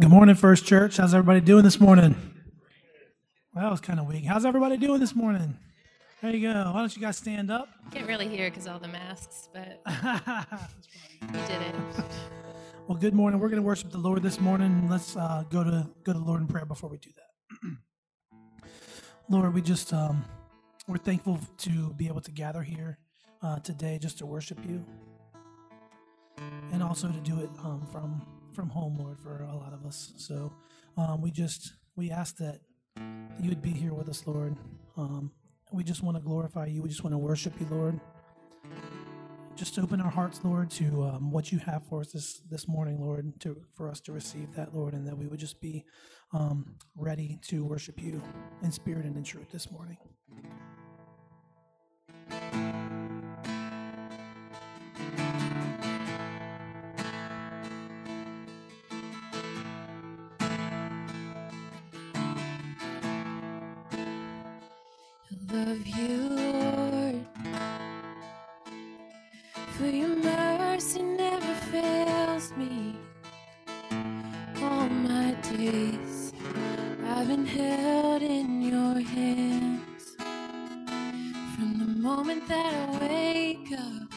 Good morning, First Church. How's everybody doing this morning? Well, that was kind of weak. How's everybody doing this morning? There you go. Why don't you guys stand up? Can't really hear because all the masks, but you did it. well, good morning. We're going to worship the Lord this morning. Let's uh, go to go to the Lord in prayer before we do that. Lord, we just um, we're thankful to be able to gather here uh, today just to worship you, and also to do it um, from from home, Lord, for a lot of us. So um, we just we ask that you would be here with us, Lord. Um, we just want to glorify you. We just want to worship you, Lord. Just open our hearts, Lord, to um, what you have for us this, this morning, Lord, to for us to receive that, Lord, and that we would just be um, ready to worship you in spirit and in truth this morning. Love you, Lord. For your mercy never fails me. All my days I've been held in your hands. From the moment that I wake up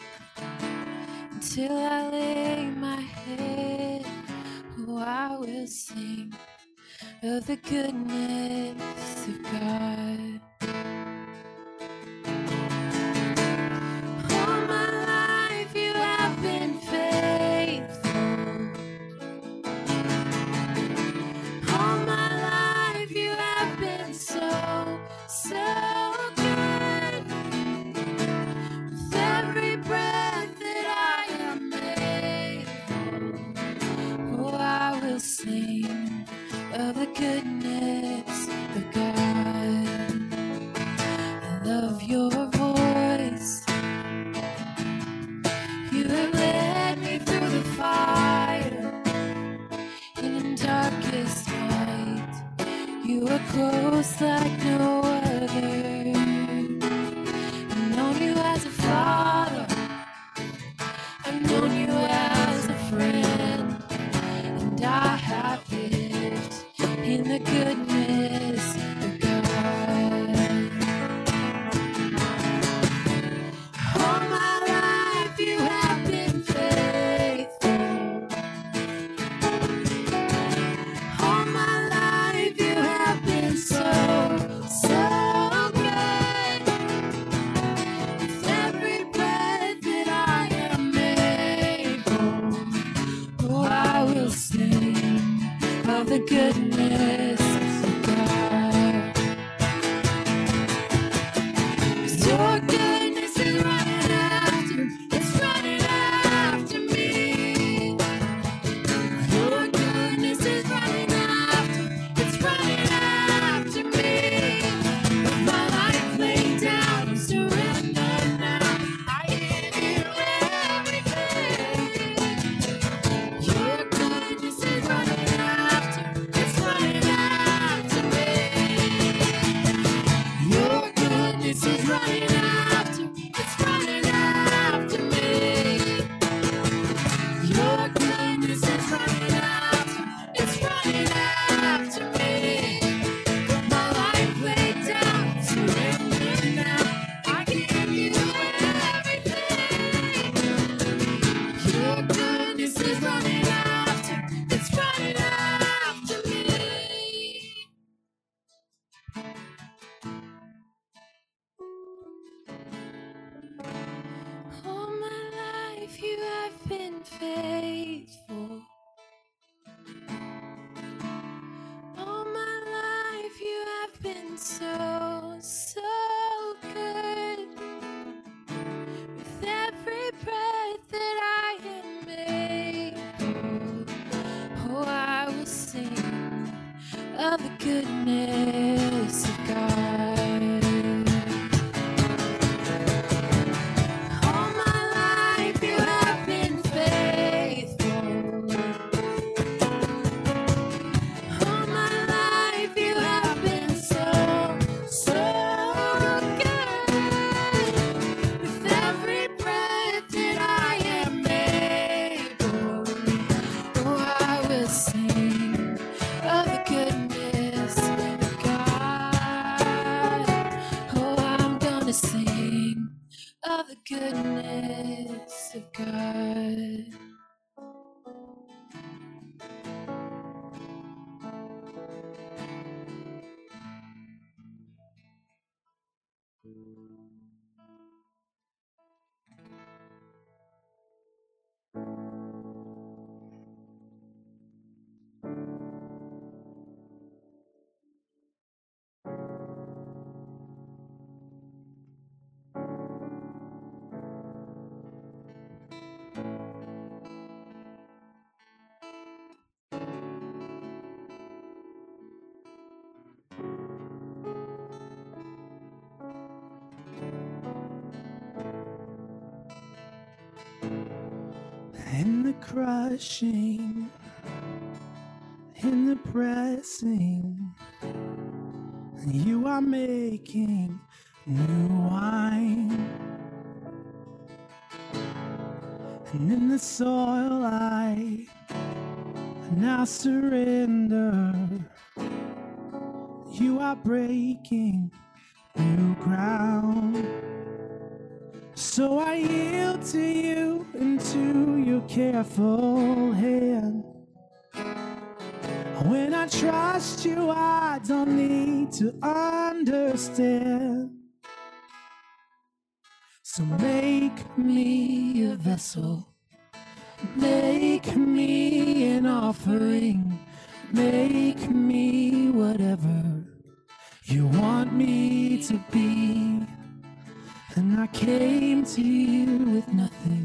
until I lay my head, oh, I will sing of the goodness of God. Close like no other. I've known you as a father. I've known you as a friend. And I have lived in the goodness crushing, in the pressing, you are making new wine. And in the soil I now surrender. You are breaking new ground. So I yield to you into your careful hand. When I trust you, I don't need to understand. So make me a vessel, make me an offering, make me whatever you want me to be. And I came to you with nothing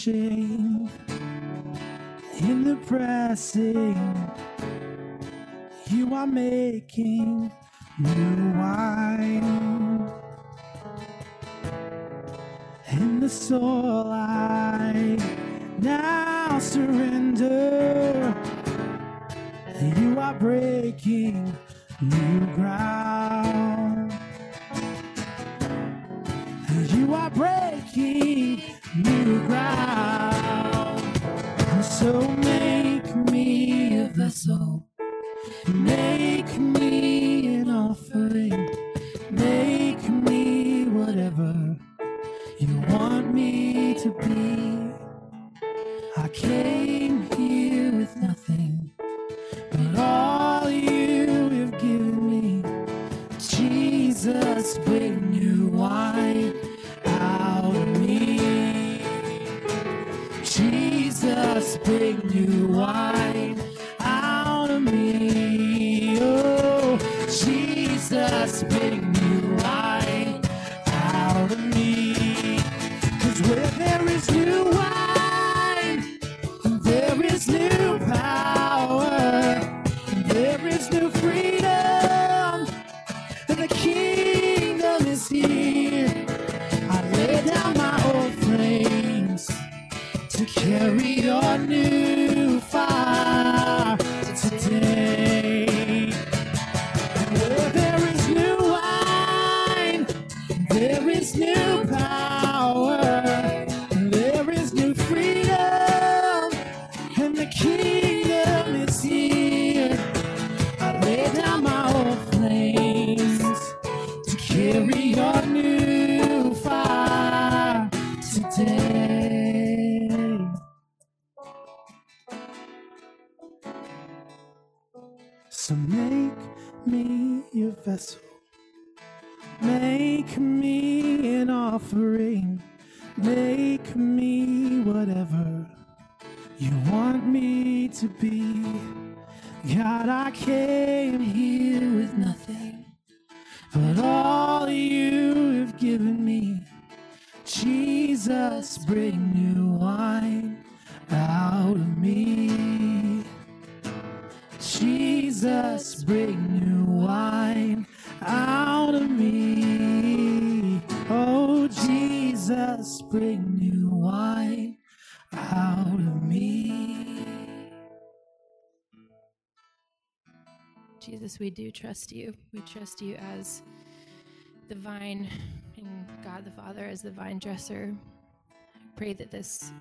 crushing, in the pressing, you are making new wine. In the soul, I now surrender. You are breaking new ground. So make lay down we do trust you. We trust you as the vine and God the Father as the vine dresser. I pray that this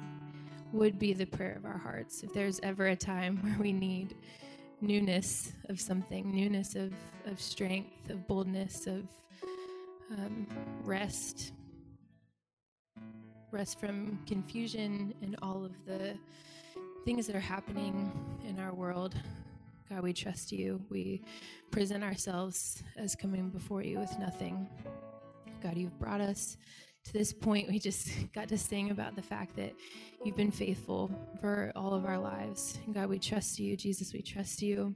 would be the prayer of our hearts. If there's ever a time where we need newness of something, newness of, of strength, of boldness, of um, rest, rest from confusion and all of the things that are happening in our world. God, we trust you. We present ourselves as coming before you with nothing. God, you've brought us to this point, we just got to sing about the fact that you've been faithful for all of our lives. God, we trust you. Jesus, we trust you.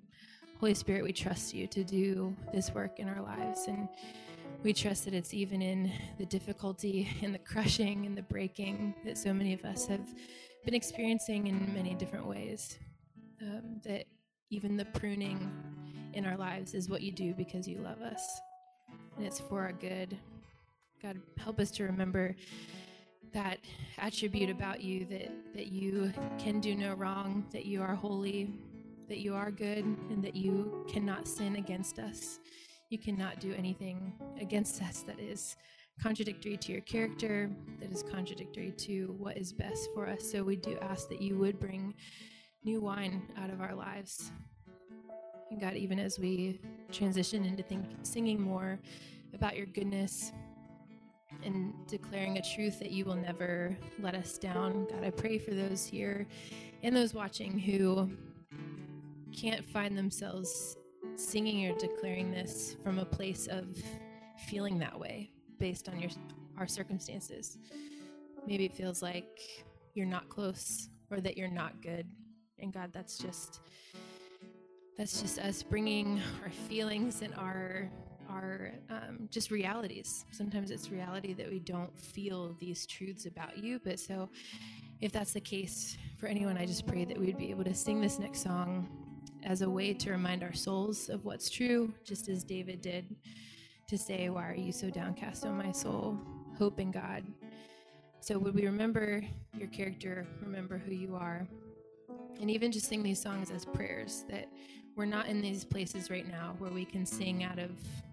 Holy Spirit, we trust you to do this work in our lives. And we trust that it's even in the difficulty and the crushing and the breaking that so many of us have been experiencing in many different ways. Um, that even the pruning in our lives is what you do because you love us and it's for our good. God, help us to remember that attribute about you that, that you can do no wrong, that you are holy, that you are good, and that you cannot sin against us. You cannot do anything against us that is contradictory to your character, that is contradictory to what is best for us. So we do ask that you would bring new wine out of our lives. And God, even as we transition into think, singing more about your goodness and declaring a truth that you will never let us down, God, I pray for those here and those watching who can't find themselves singing or declaring this from a place of feeling that way based on your our circumstances. Maybe it feels like you're not close or that you're not good. And God, that's just that's just us bringing our feelings and our our um, just realities. Sometimes it's reality that we don't feel these truths about you. But so, if that's the case for anyone, I just pray that we'd be able to sing this next song as a way to remind our souls of what's true, just as David did to say, Why are you so downcast, O my soul? Hope in God. So, would we remember your character, remember who you are, and even just sing these songs as prayers that we're not in these places right now where we can sing out of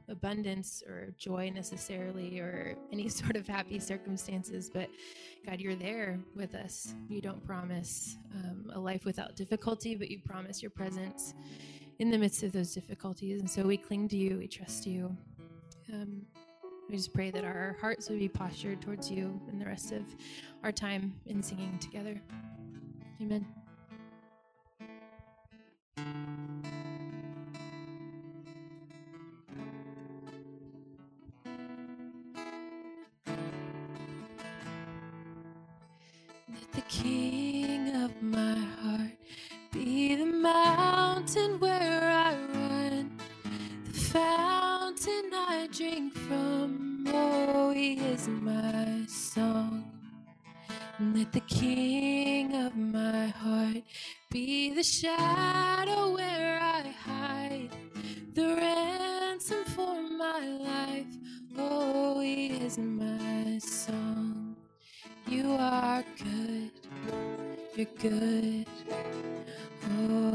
abundance or joy necessarily or any sort of happy circumstances, but God, you're there with us. You don't promise um, a life without difficulty, but you promise your presence in the midst of those difficulties. And so we cling to you, we trust you. Um, we just pray that our hearts would be postured towards you in the rest of our time in singing together. Amen. Let the king of my heart be the mountain where I run, the fountain I drink from. Oh, he is my song. Let the king of my heart be the shadow you're good. Oh,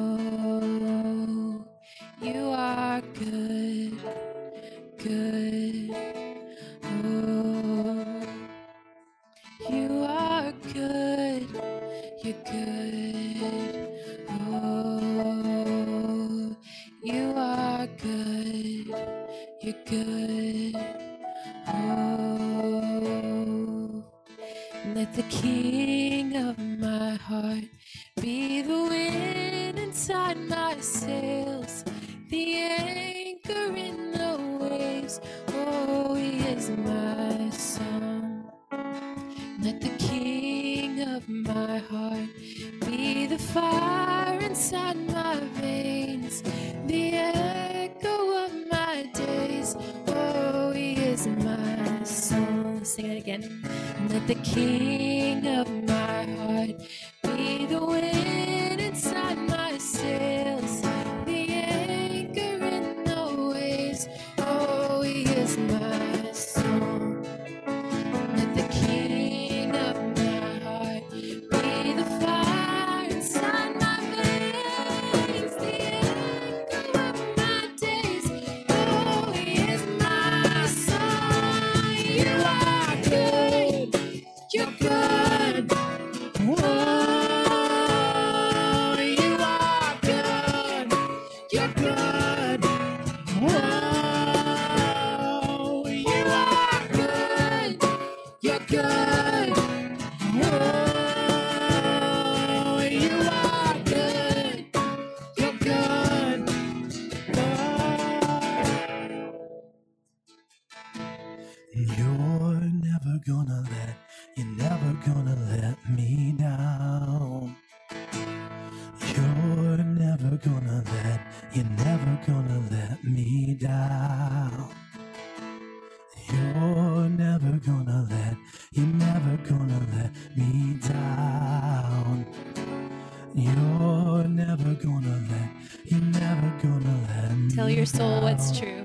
You're never gonna let, you're never gonna let Tell your soul down. what's true.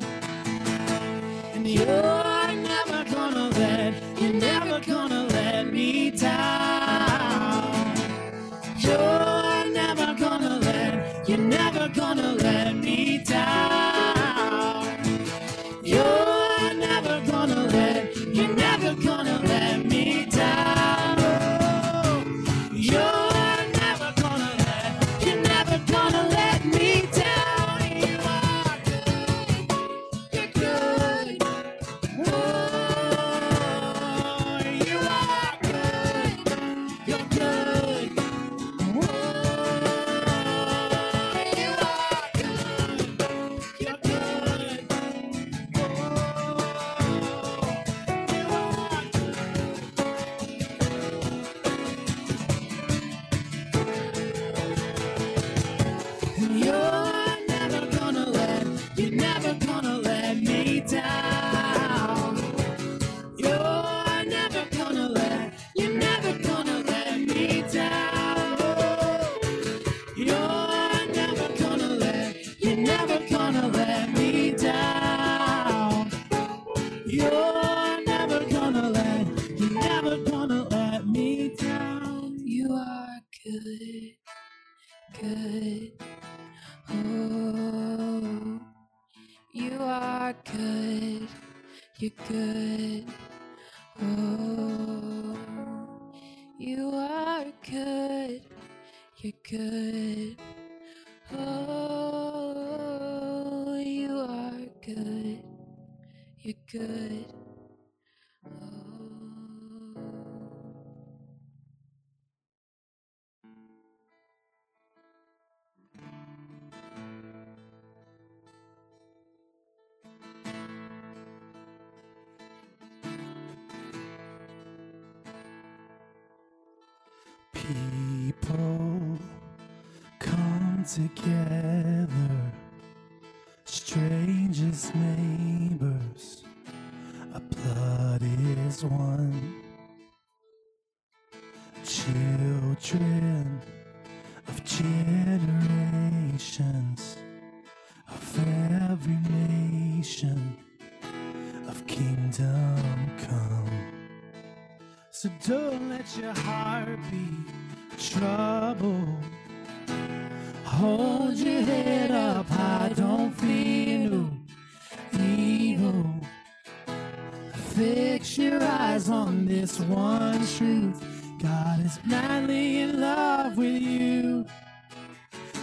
And you're never gonna let, you're never gonna let me down. You're never gonna let, you're never gonna let me down. together, strangest neighbors, our blood is one. this one truth God is madly in love with you.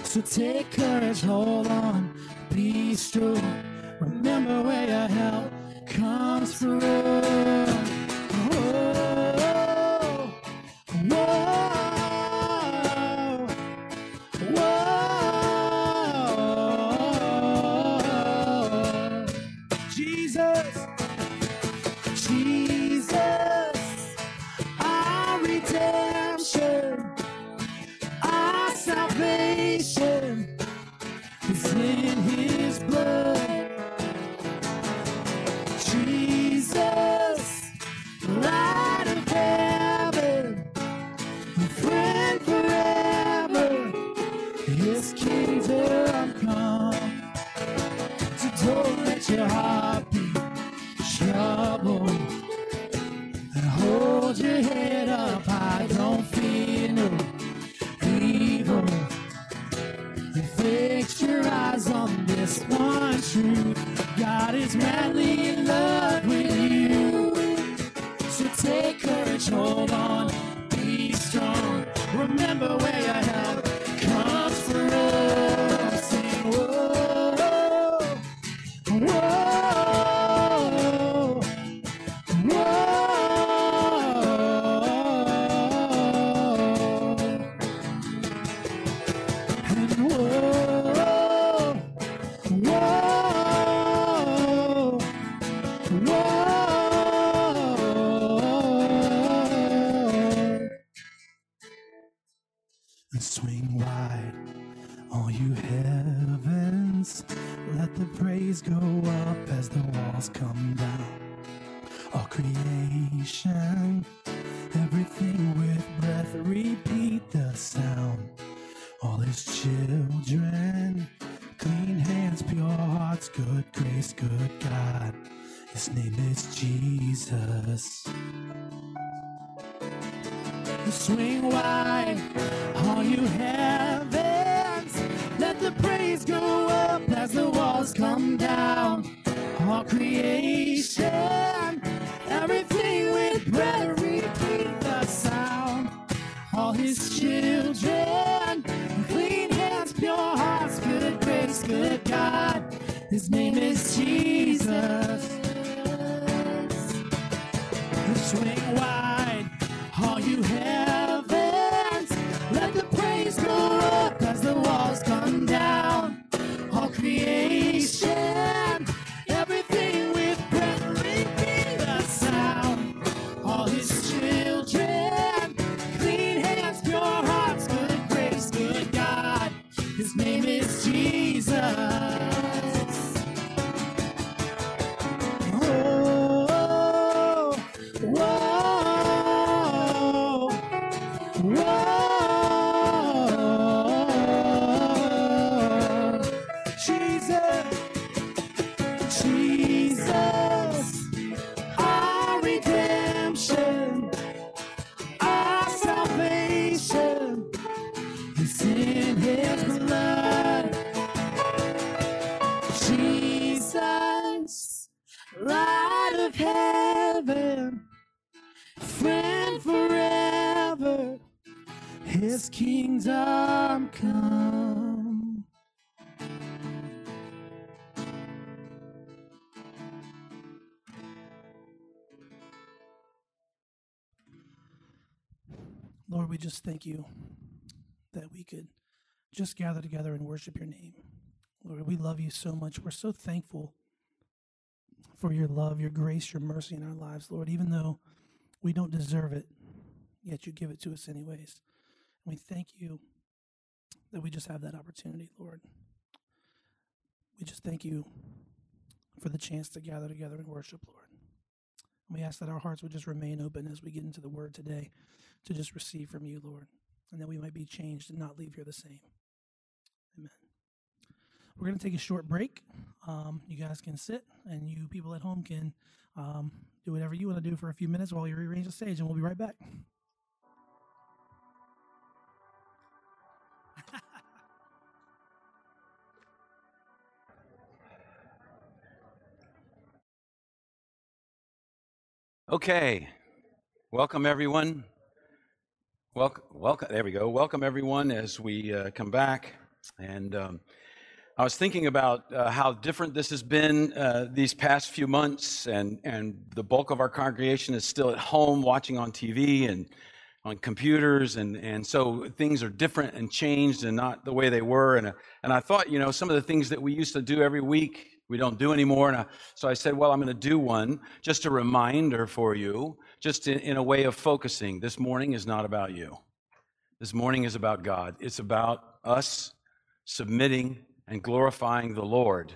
So take courage, hold on, be strong. Whoa. All Lord, we just thank you that we could just gather together and worship your name. Lord, we love you so much. We're so thankful for your love, your grace, your mercy in our lives, Lord, even though we don't deserve it, yet you give it to us anyways. And we thank you that we just have that opportunity, Lord. We just thank you for the chance to gather together and worship, Lord. We ask that our hearts would just remain open as we get into the word today to just receive from you, Lord, and that we might be changed and not leave here the same. Amen. We're going to take a short break. Um, you guys can sit, and you people at home can um, do whatever you want to do for a few minutes while you rearrange the stage, and we'll be right back. Okay, welcome everyone. Welcome, welcome. There we go. Welcome everyone as we uh, come back. And um, I was thinking about uh, how different this has been uh, these past few months, and and the bulk of our congregation is still at home watching on TV and on computers, and and so things are different and changed and not the way they were. And and I thought, you know, some of the things that we used to do every week we don't do anymore. And I, so I said, well, I'm going to do one, just a reminder for you, just in, in a way of focusing. This morning is not about you. This morning is about God. It's about us submitting and glorifying the Lord.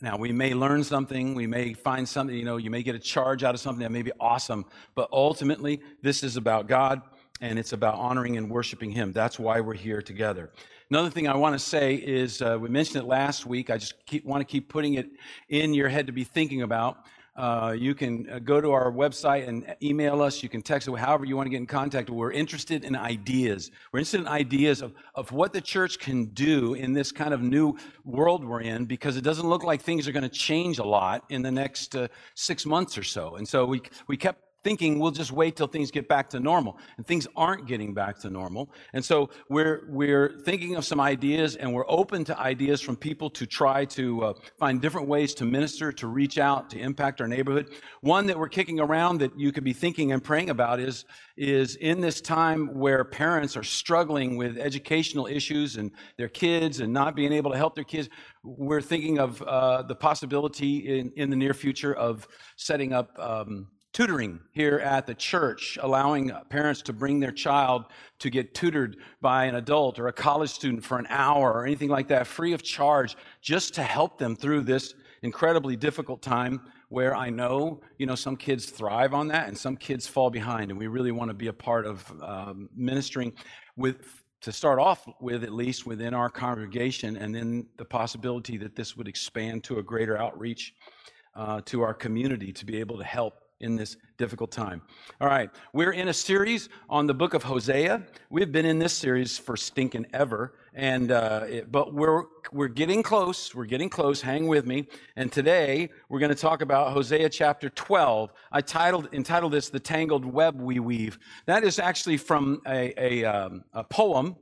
Now, we may learn something, we may find something, you know, you may get a charge out of something that may be awesome, but ultimately, this is about God and it's about honoring and worshiping Him. That's why we're here together. Another thing I want to say is uh, we mentioned it last week. I just keep, want to keep putting it in your head to be thinking about. Uh, you can uh, go to our website and email us. You can text us, however you want to get in contact. We're interested in ideas. We're interested in ideas of, of what the church can do in this kind of new world we're in because it doesn't look like things are going to change a lot in the next uh, six months or so. And so we, we kept thinking we'll just wait till things get back to normal and things aren't getting back to normal. And so we're we're thinking of some ideas and we're open to ideas from people to try to uh, find different ways to minister to reach out to impact our neighborhood. One that we're kicking around that you could be thinking and praying about is is in this time where parents are struggling with educational issues and their kids and not being able to help their kids we're thinking of uh, the possibility in, in the near future of setting up um, tutoring here at the church, allowing parents to bring their child to get tutored by an adult or a college student for an hour or anything like that, free of charge, just to help them through this incredibly difficult time where I know, you know, some kids thrive on that and some kids fall behind. And we really want to be a part of um, ministering with, to start off with, at least within our congregation, and then the possibility that this would expand to a greater outreach uh, to our community to be able to help in this difficult time. All right, we're in a series on the book of Hosea. We've been in this series for stinking ever, and uh, it, but we're we're getting close. We're getting close. Hang with me. And today we're going to talk about Hosea chapter 12. I titled entitled this "The Tangled Web We Weave." That is actually from a a, um, a poem.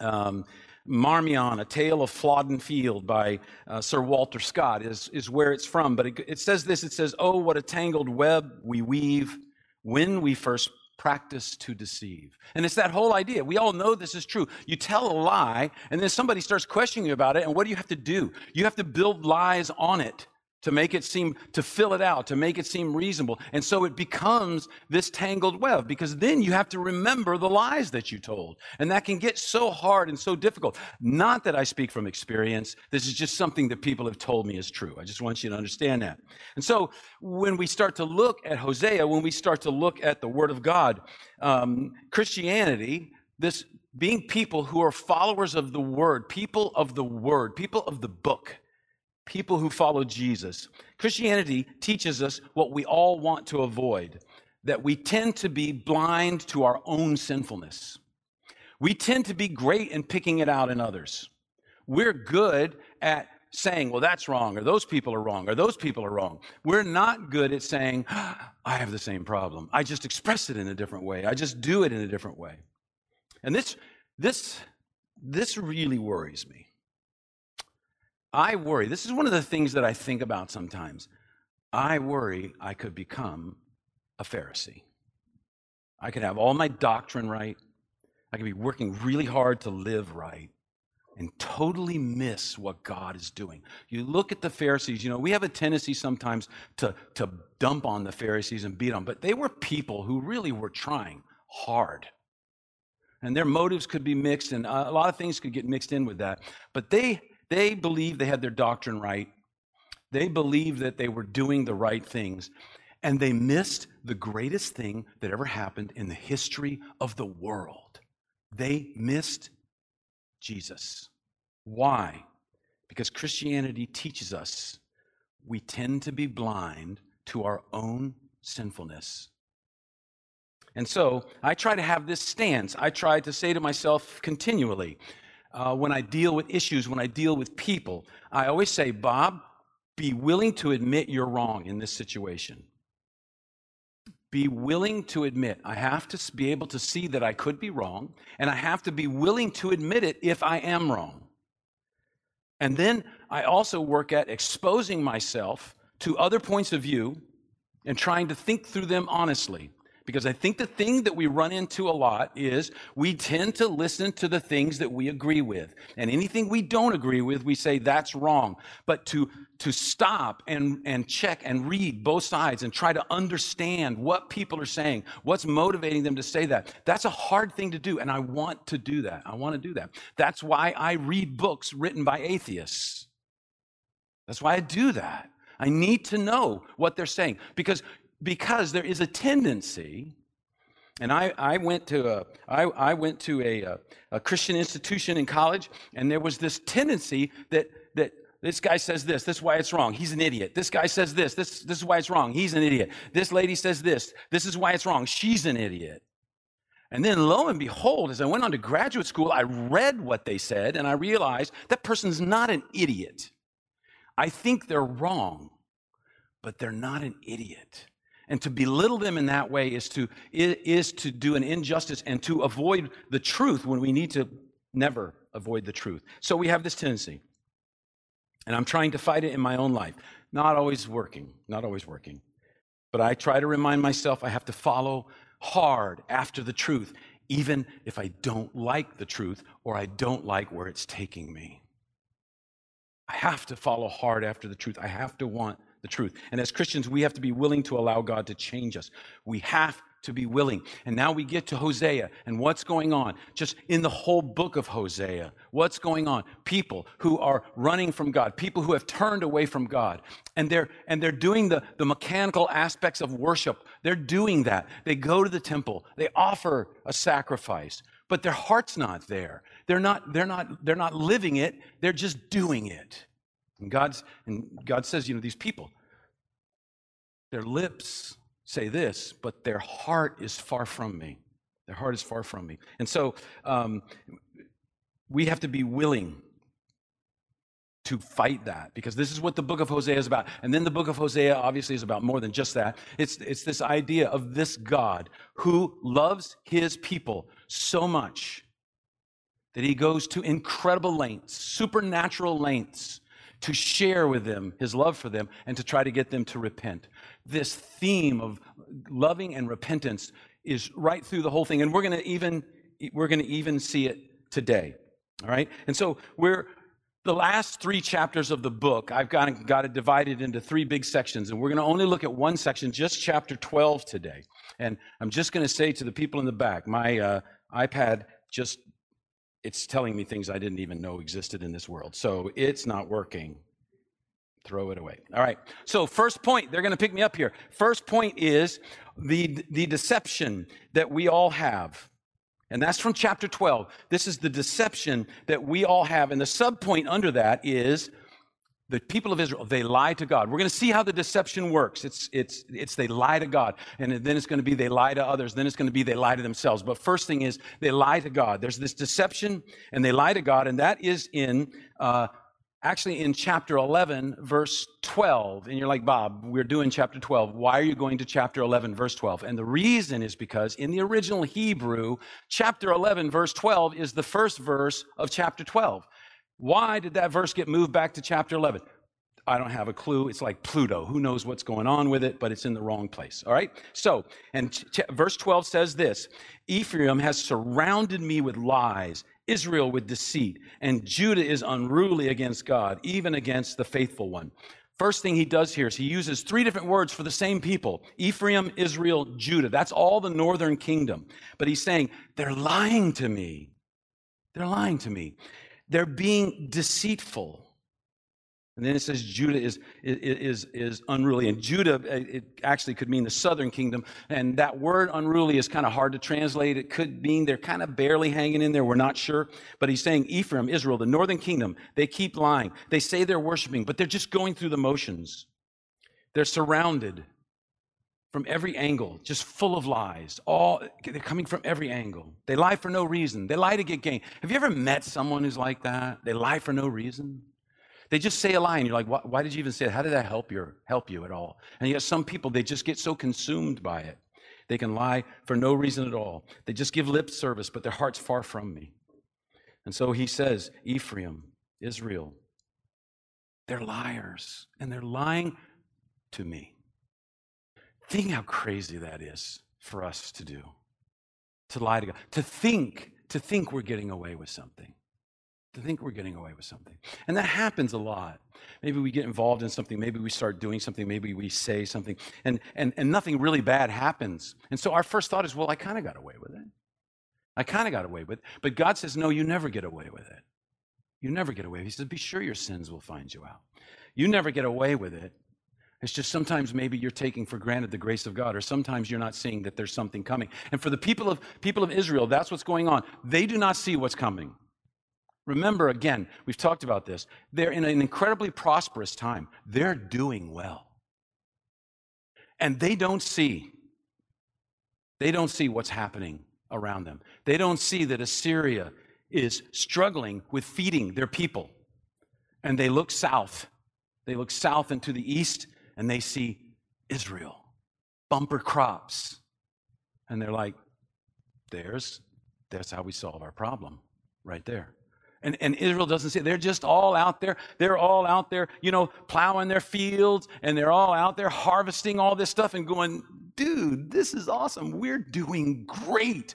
Um, Marmion, A Tale of Flodden Field by uh, Sir Walter Scott is, is where it's from. But it, it says this it says, Oh, what a tangled web we weave when we first practice to deceive. And it's that whole idea. We all know this is true. You tell a lie, and then somebody starts questioning you about it, and what do you have to do? You have to build lies on it to make it seem, to fill it out, to make it seem reasonable. And so it becomes this tangled web because then you have to remember the lies that you told. And that can get so hard and so difficult. Not that I speak from experience. This is just something that people have told me is true. I just want you to understand that. And so when we start to look at Hosea, when we start to look at the Word of God, um, Christianity, this being people who are followers of the Word, people of the Word, people of the book, people who follow Jesus. Christianity teaches us what we all want to avoid that we tend to be blind to our own sinfulness. We tend to be great in picking it out in others. We're good at saying, well, that's wrong, or those people are wrong, or those people are wrong. We're not good at saying, I have the same problem. I just express it in a different way. I just do it in a different way. And this, this, this really worries me. I worry. This is one of the things that I think about sometimes. I worry I could become a Pharisee. I could have all my doctrine right. I could be working really hard to live right and totally miss what God is doing. You look at the Pharisees, you know, we have a tendency sometimes to, to dump on the Pharisees and beat them, but they were people who really were trying hard. And their motives could be mixed, and a lot of things could get mixed in with that. But they they believed they had their doctrine right. They believed that they were doing the right things. And they missed the greatest thing that ever happened in the history of the world. They missed Jesus. Why? Because Christianity teaches us we tend to be blind to our own sinfulness. And so I try to have this stance. I try to say to myself continually, uh, when I deal with issues, when I deal with people, I always say, Bob, be willing to admit you're wrong in this situation. Be willing to admit. I have to be able to see that I could be wrong, and I have to be willing to admit it if I am wrong. And then I also work at exposing myself to other points of view and trying to think through them honestly. Because I think the thing that we run into a lot is we tend to listen to the things that we agree with. And anything we don't agree with, we say that's wrong. But to, to stop and, and check and read both sides and try to understand what people are saying, what's motivating them to say that, that's a hard thing to do. And I want to do that. I want to do that. That's why I read books written by atheists. That's why I do that. I need to know what they're saying because because there is a tendency and I, I went to a I, I went to a, a, a Christian institution in college, and there was this tendency that that this guy says this, this is why it's wrong. He's an idiot. This guy says this, this, this is why it's wrong. He's an idiot. This lady says this, this is why it's wrong. She's an idiot. And then lo and behold, as I went on to graduate school, I read what they said and I realized that person's not an idiot. I think they're wrong, but they're not an idiot. And to belittle them in that way is to, is to do an injustice and to avoid the truth when we need to never avoid the truth. So we have this tendency. And I'm trying to fight it in my own life. Not always working, not always working. But I try to remind myself I have to follow hard after the truth, even if I don't like the truth or I don't like where it's taking me. I have to follow hard after the truth. I have to want the truth. And as Christians, we have to be willing to allow God to change us. We have to be willing. And now we get to Hosea and what's going on. Just in the whole book of Hosea, what's going on? People who are running from God, people who have turned away from God. And they're and they're doing the, the mechanical aspects of worship. They're doing that. They go to the temple, they offer a sacrifice, but their heart's not there. They're not, they're not, they're not living it, they're just doing it. And God's and God says, you know, these people, their lips say this, but their heart is far from me. Their heart is far from me. And so um, we have to be willing to fight that because this is what the book of Hosea is about. And then the book of Hosea obviously is about more than just that. It's, it's this idea of this God who loves his people so much that he goes to incredible lengths, supernatural lengths, to share with them his love for them and to try to get them to repent. This theme of loving and repentance is right through the whole thing, and we're going to even we're going to even see it today. All right, and so we're the last three chapters of the book. I've got got it divided into three big sections, and we're going to only look at one section, just chapter 12 today. And I'm just going to say to the people in the back, my uh, iPad just it's telling me things I didn't even know existed in this world. So it's not working. Throw it away. All right. So first point, they're going to pick me up here. First point is the the deception that we all have. And that's from chapter 12. This is the deception that we all have. And the subpoint under that is the people of Israel, they lie to God. We're going to see how the deception works. It's, it's, it's they lie to God. And then it's going to be they lie to others. Then it's going to be they lie to themselves. But first thing is they lie to God. There's this deception and they lie to God. And that is in, uh, actually in chapter 11, verse 12. And you're like, Bob, we're doing chapter 12. Why are you going to chapter 11, verse 12? And the reason is because in the original Hebrew, chapter 11, verse 12 is the first verse of chapter 12. Why did that verse get moved back to chapter 11? I don't have a clue. It's like Pluto. Who knows what's going on with it, but it's in the wrong place. All right? So, and verse 12 says this Ephraim has surrounded me with lies, Israel with deceit, and Judah is unruly against God, even against the faithful one. First thing he does here is he uses three different words for the same people Ephraim, Israel, Judah. That's all the northern kingdom. But he's saying, they're lying to me. They're lying to me. They're being deceitful. And then it says Judah is, is, is unruly. And Judah, uh, it actually could mean the southern kingdom. And that word unruly is kind of hard to translate. It could mean they're kind of barely hanging in there. We're not sure. But he's saying Ephraim, Israel, the northern kingdom, they keep lying. They say they're worshiping, but they're just going through the motions. They're surrounded from every angle, just full of lies. All they're coming from every angle. They lie for no reason. They lie to get gain. Have you ever met someone who's like that? They lie for no reason. They just say a lie, and you're like, why, why did you even say it? How did that help you help you at all? And yet, some people they just get so consumed by it, they can lie for no reason at all. They just give lip service, but their heart's far from me. And so he says, Ephraim, Israel, they're liars, and they're lying to me. Think how crazy that is for us to do. To lie to God. To think, to think we're getting away with something. To think we're getting away with something. And that happens a lot. Maybe we get involved in something, maybe we start doing something, maybe we say something, and and, and nothing really bad happens. And so our first thought is, well, I kind of got away with it. I kind of got away with it. But God says, no, you never get away with it. You never get away. He says, be sure your sins will find you out. You never get away with it. It's just sometimes maybe you're taking for granted the grace of God, or sometimes you're not seeing that there's something coming. And for the people of people of Israel, that's what's going on. They do not see what's coming. Remember, again, we've talked about this. They're in an incredibly prosperous time. They're doing well. And they don't see. They don't see what's happening around them. They don't see that Assyria is struggling with feeding their people. And they look south. They look south into the east and they see Israel, bumper crops. And they're like, there's, that's how we solve our problem, right there. And, and Israel doesn't say, they're just all out there. They're all out there, you know, plowing their fields and they're all out there harvesting all this stuff and going, dude, this is awesome. We're doing great.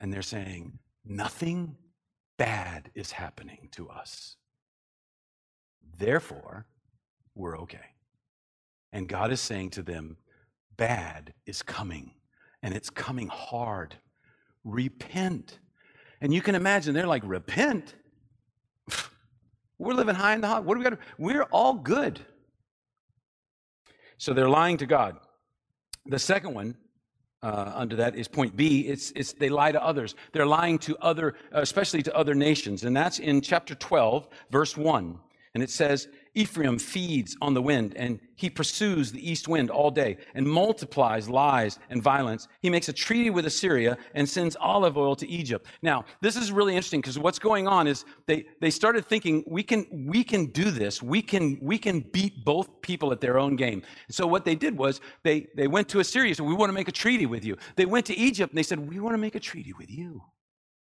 And they're saying, nothing bad is happening to us. Therefore, we're okay. And God is saying to them, bad is coming, and it's coming hard. Repent. And you can imagine they're like, repent? We're living high in the hot. What do we got? We're all good. So they're lying to God. The second one uh, under that is point B. It's, it's they lie to others. They're lying to other, especially to other nations, and that's in chapter 12, verse 1. And it says, Ephraim feeds on the wind, and he pursues the east wind all day and multiplies lies and violence. He makes a treaty with Assyria and sends olive oil to Egypt. Now, this is really interesting because what's going on is they, they started thinking we can we can do this. We can we can beat both people at their own game. So what they did was they they went to Assyria and said, We want to make a treaty with you. They went to Egypt and they said, We want to make a treaty with you.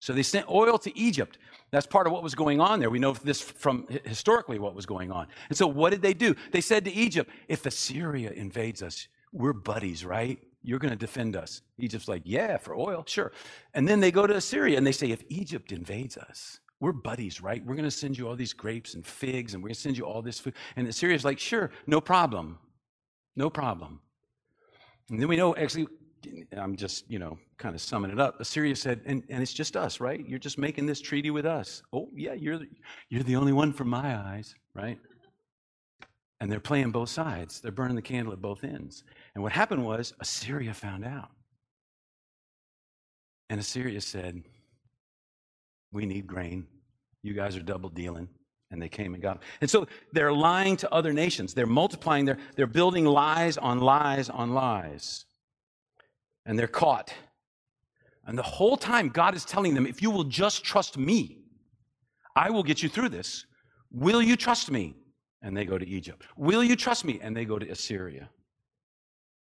So they sent oil to Egypt. That's part of what was going on there. We know this from historically what was going on. And so what did they do? They said to Egypt, if Assyria invades us, we're buddies, right? You're going to defend us. Egypt's like, yeah, for oil, sure. And then they go to Assyria and they say, if Egypt invades us, we're buddies, right? We're going to send you all these grapes and figs and we're going to send you all this food. And Assyria's like, sure, no problem. No problem. And then we know, actually, I'm just, you know, kind of summing it up. Assyria said, and, and it's just us, right? You're just making this treaty with us. Oh, yeah, you're you're the only one from my eyes, right? And they're playing both sides. They're burning the candle at both ends. And what happened was Assyria found out. And Assyria said, We need grain. You guys are double dealing. And they came and got them. And so they're lying to other nations. They're multiplying, they're, they're building lies on lies on lies. And they're caught. And the whole time, God is telling them, if you will just trust me, I will get you through this. Will you trust me? And they go to Egypt. Will you trust me? And they go to Assyria.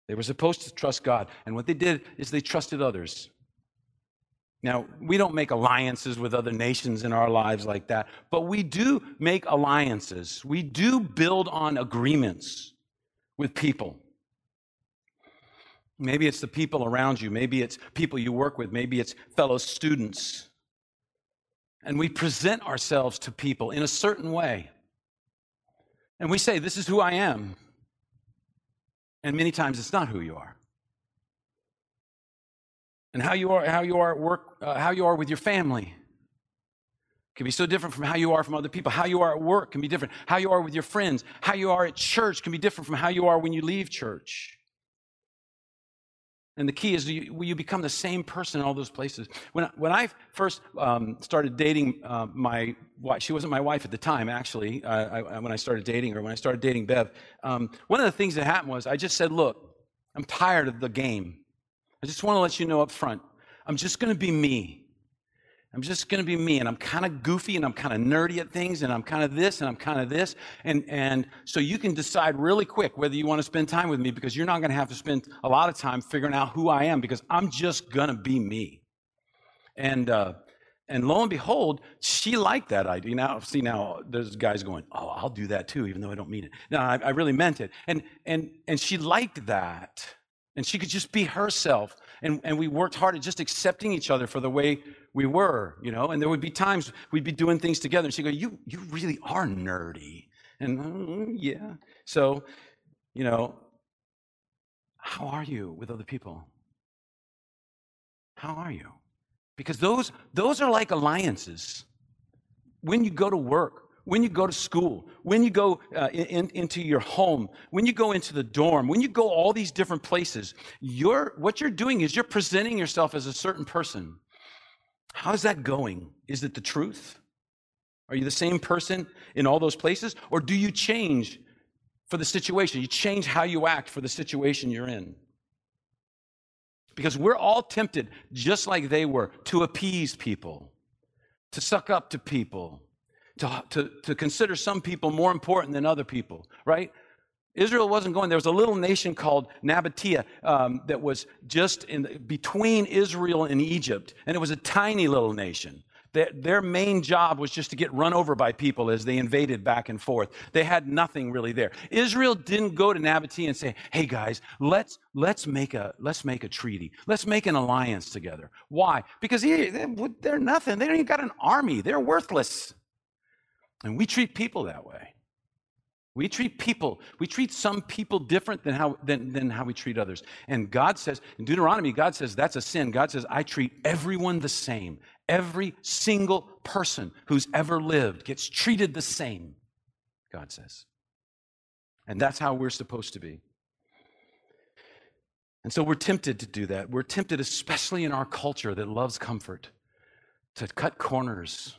They were supposed to trust God. And what they did is they trusted others. Now, we don't make alliances with other nations in our lives like that, but we do make alliances. We do build on agreements with people. Maybe it's the people around you, maybe it's people you work with, maybe it's fellow students. And we present ourselves to people in a certain way. And we say, This is who I am. And many times it's not who you are. And how you are, how you are at work, uh, how you are with your family can be so different from how you are from other people. How you are at work can be different. How you are with your friends, how you are at church can be different from how you are when you leave church. And the key is, you, will you become the same person in all those places? When, when I first um, started dating uh, my wife, she wasn't my wife at the time, actually, uh, I- when I started dating her, when I started dating Bev, um, one of the things that happened was I just said, look, I'm tired of the game. I just want to let you know up front, I'm just going to be me. I'm just going to be me, and I'm kind of goofy, and I'm kind of nerdy at things, and I'm kind of this, and I'm kind of this, and and so you can decide really quick whether you want to spend time with me because you're not going to have to spend a lot of time figuring out who I am because I'm just going to be me. And uh, and lo and behold, she liked that idea. Now, see, now there's guys going, "Oh, I'll do that too," even though I don't mean it. No, I, I really meant it, and and and she liked that, and she could just be herself. And, and we worked hard at just accepting each other for the way we were, you know. And there would be times we'd be doing things together, and she'd go, "You, you really are nerdy," and "Mm, yeah. So, you know, how are you with other people? How are you? Because those those are like alliances. When you go to work, when you go to school, when you go uh, in, into your home, when you go into the dorm, when you go all these different places, you're, what you're doing is you're presenting yourself as a certain person. How's that going? Is it the truth? Are you the same person in all those places? Or do you change for the situation? You change how you act for the situation you're in. Because we're all tempted, just like they were, to appease people, to suck up to people, to, to, to consider some people more important than other people, right? Israel wasn't going. There was a little nation called Nabatea um, that was just in between Israel and Egypt, and it was a tiny little nation. Their, their main job was just to get run over by people as they invaded back and forth. They had nothing really there. Israel didn't go to Nabatea and say, "Hey guys, let's let's make a let's make a treaty. Let's make an alliance together." Why? Because he- they're nothing. They don't even got an army. They're worthless. And we treat people that way. We treat people, we treat some people different than how, than, than how we treat others. And God says, in Deuteronomy, God says that's a sin. God says, I treat everyone the same. Every single person who's ever lived gets treated the same, God says. And that's how we're supposed to be. And so we're tempted to do that. We're tempted, especially in our culture that loves comfort, to cut corners.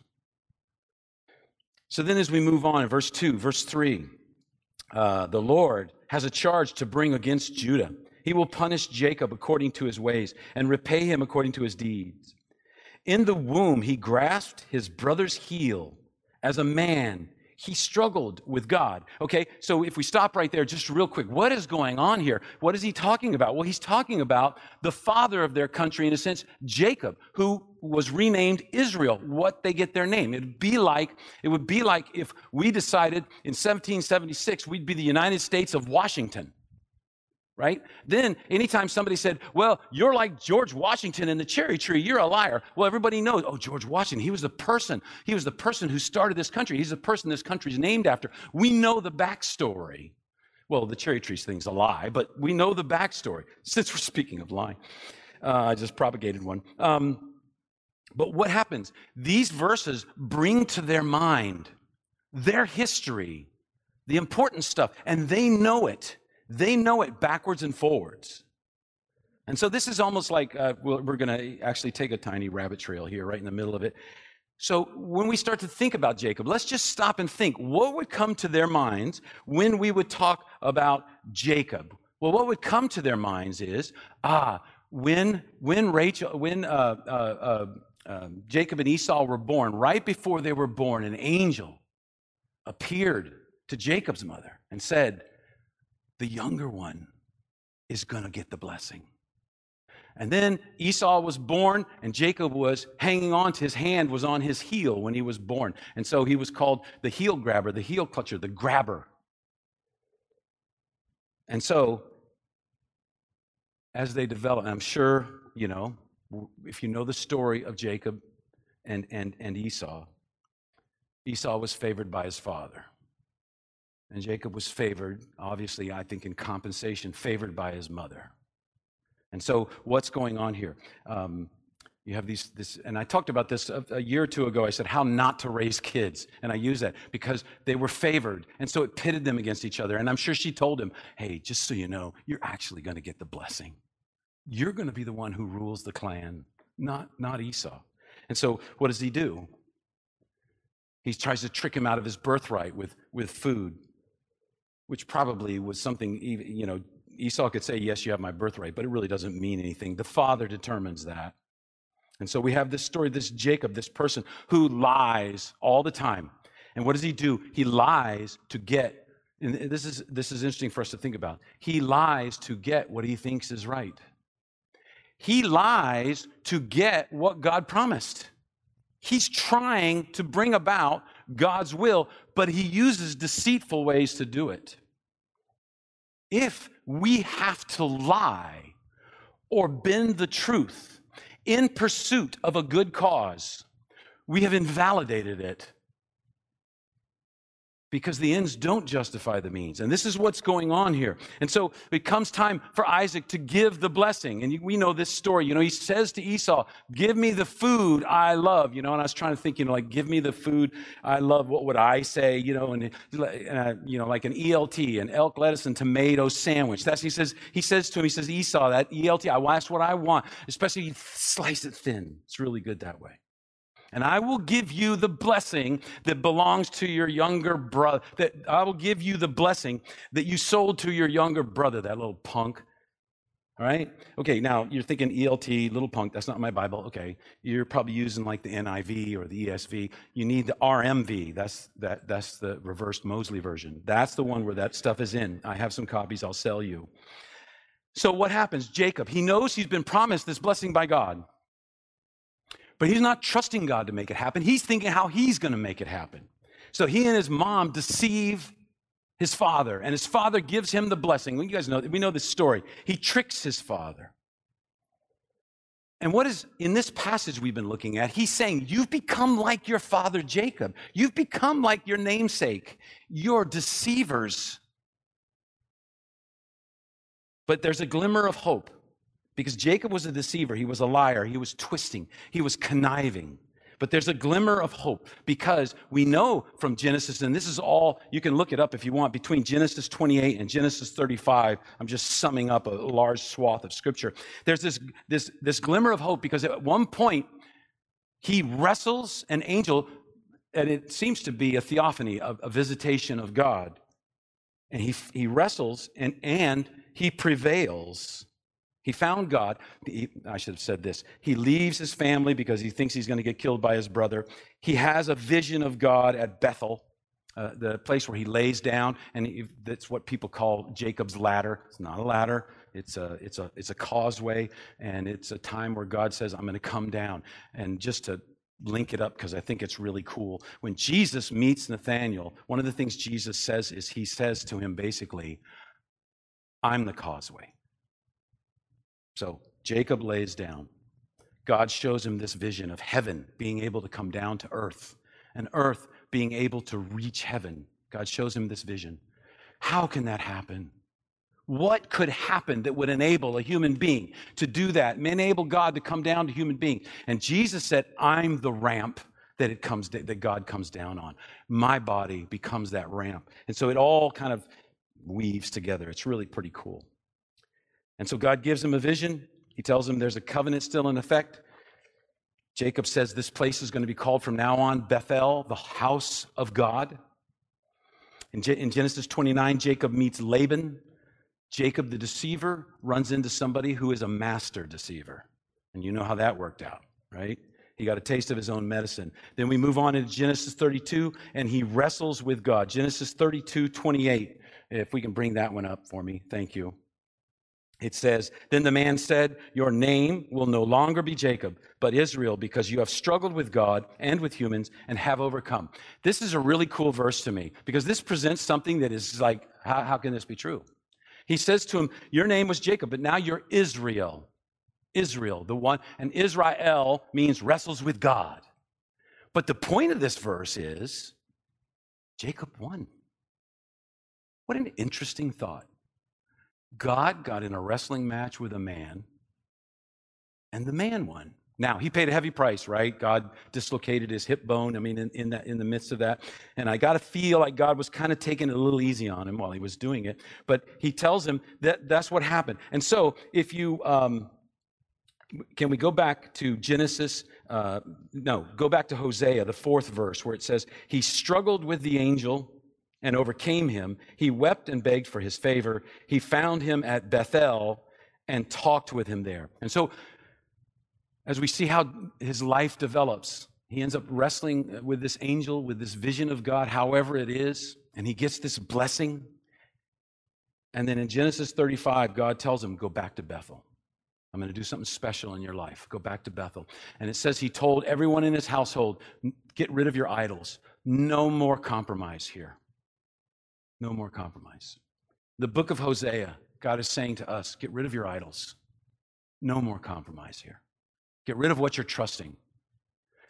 So then, as we move on in verse 2, verse 3, uh, the Lord has a charge to bring against Judah. He will punish Jacob according to his ways and repay him according to his deeds. In the womb, he grasped his brother's heel. As a man, he struggled with God. Okay, so if we stop right there just real quick, what is going on here? What is he talking about? Well, he's talking about the father of their country, in a sense, Jacob, who was renamed Israel, what they get their name. It'd be like, it would be like if we decided in 1776 we'd be the United States of Washington right? Then, anytime somebody said, Well, you're like George Washington in the cherry tree, you're a liar. Well, everybody knows, oh, George Washington, he was the person, he was the person who started this country. He's the person this country's named after. We know the backstory. Well, the cherry tree thing's a lie, but we know the backstory. Since we're speaking of lying, uh, I just propagated one. Um, but what happens? These verses bring to their mind their history, the important stuff, and they know it. They know it backwards and forwards. And so this is almost like uh, we're going to actually take a tiny rabbit trail here, right in the middle of it. So when we start to think about Jacob, let's just stop and think what would come to their minds when we would talk about Jacob? Well, what would come to their minds is ah, when when Rachel, when uh, uh, uh, um, Jacob and Esau were born, right before they were born, an angel appeared to Jacob's mother and said, the younger one is going to get the blessing. And then Esau was born, and Jacob was hanging on to his hand, was on his heel when he was born. And so he was called the heel grabber, the heel clutcher, the grabber. And so, as they develop, I'm sure, you know, if you know the story of Jacob and, and, and Esau, Esau was favored by his father. And Jacob was favored, obviously, I think in compensation, favored by his mother. And so, what's going on here? Um, you have these, this, and I talked about this a, a, year or two ago. I said how not to raise kids. And I use that because they were favored. And so it pitted them against each other. And I'm sure she told him, hey, just so you know, you're actually going to get the blessing. You're going to be the one who rules the clan, not, not Esau. And so what does he do? He tries to trick him out of his birthright with, with food which probably was something, you know, Esau could say, Yes, you have my birthright, but it really doesn't mean anything. The father determines that. And so we have this story, this Jacob, this person who lies all the time. And what does he do? He lies to get, and this is, this is interesting for us to think about. He lies to get what he thinks is right. He lies to get what God promised. He's trying to bring about God's will, but he uses deceitful ways to do it if we have to lie or bend the truth in pursuit of a good cause, we have invalidated it because the ends don't justify the means. And this is what's going on here. And so it comes time for Isaac to give the blessing. And we know this story. You know, he says to Esau, Give me the food I love. You know, and I was trying to think, you know, like, give me the food I love. What would I say? You know, and, uh, you know, like an ELT, an elk lettuce and tomato sandwich. That's, he says, he says to him, he says, Esau, that ELT, I, that's what I want. Especially slice it thin. It's really good that way and I will give you the blessing that belongs to your younger brother. That I will give you the blessing that you sold to your younger brother, that little punk. All right? Okay, now you're thinking ELT, little punk, that's not my Bible. Okay. You're probably using like the NIV or the ESV. You need the RMV. That's that that's the reversed Mosley version. That's the one where that stuff is in. I have some copies I'll sell you. So what happens? Jacob, he knows he's been promised this blessing by God. But he's not trusting God to make it happen. He's thinking how he's going to make it happen. So he and his mom deceive his father, and his father gives him the blessing. You guys know, we know this story. He tricks his father. And what is in this passage we've been looking at? He's saying, You've become like your father Jacob. You've become like your namesake. You're deceivers. But there's a glimmer of hope because Jacob was a deceiver. He was a liar. He was twisting. He was conniving. But there's a glimmer of hope because we know from Genesis, and this is all, you can look it up if you want, between Genesis 28 and Genesis 35. I'm just summing up a large swath of scripture. There's this, this, this glimmer of hope because at one point, he wrestles an angel, and it seems to be a theophany, a, a visitation of God. And he, he wrestles and, and he prevails. He found God. He- I should have said this. He leaves his family because he thinks he's going to get killed by his brother. He has a vision of God at Bethel, uh, the place where he lays down, and he, that's what people call Jacob's ladder. It's not a ladder. It's a, it's, a, it's a causeway, and it's a time where God says, I'm going to come down. And just to link it up, because I think it's really cool, when Jesus meets Nathanael, one of the things Jesus says is he says to him basically, I'm the causeway. So Jacob lays down. God shows him this vision of heaven being able to come down to earth and earth being able to reach heaven. God shows him this vision. How can that happen? What could happen that would enable a human being to do that, enable God to come down to human being? And Jesus said, I'm the ramp that it comes that God comes down on. My body becomes that ramp. And so it all kind of weaves together. It's really pretty cool. And so God gives him a vision. He tells him there's a covenant still in effect. Jacob says this place is going to be called from now on Bethel, the house of God. In, Ge- in Genesis 29, Jacob meets Laban. Jacob, the deceiver, runs into somebody who is a master deceiver. And you know how that worked out, right? He got a taste of his own medicine. Then we move on into Genesis 32, and he wrestles with God. Genesis 32, 28. If we can bring that one up for me, thank you. It says, Then the man said, Your name will no longer be Jacob, but Israel, because you have struggled with God and with humans and have overcome. This is a really cool verse to me because this presents something that is like, how, how can this be true? He says to him, Your name was Jacob, but now you're Israel. Israel, the one, and Israel means wrestles with God. But the point of this verse is Jacob won. What an interesting thought. God got in a wrestling match with a man, and the man won. Now, he paid a heavy price, right? God dislocated his hip bone. I mean, in, in, that, in the midst of that. And I got to feel like God was kind of taking it a little easy on him while he was doing it. But he tells him that that's what happened. And so, if you, um, can we go back to Genesis? Uh, no, go back to Hosea, the fourth verse, where it says, He struggled with the angel and overcame him. He wept and begged for his favor. He found him at Bethel and talked with him there. And so, as we see how his life develops, he ends up wrestling with this angel, with this vision of God, however it is, and he gets this blessing. And then in Genesis 35, God tells him, Go back to Bethel. I'm going to do something special in your life. Go back to Bethel. And it says he told everyone in his household, Get rid of your idols. No more compromise here. No more compromise. The book of Hosea, God is saying to us, Get rid of your idols. No more compromise here. Get rid of what you're trusting.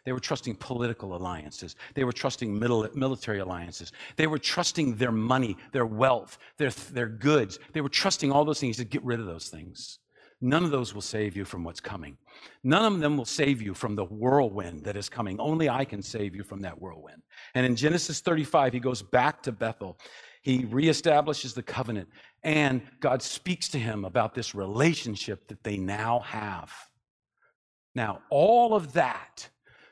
They were trusting political alliances. They were trusting military alliances. They were trusting their money, their wealth, their, their goods. They were trusting all those things. To get rid of those things. None of those will save you from what's coming. None of them will save you from the whirlwind that is coming. Only I can save you from that whirlwind. And in Genesis 35, he goes back to Bethel. He reestablishes the covenant, and God speaks to him about this relationship that they now have. Now, all of that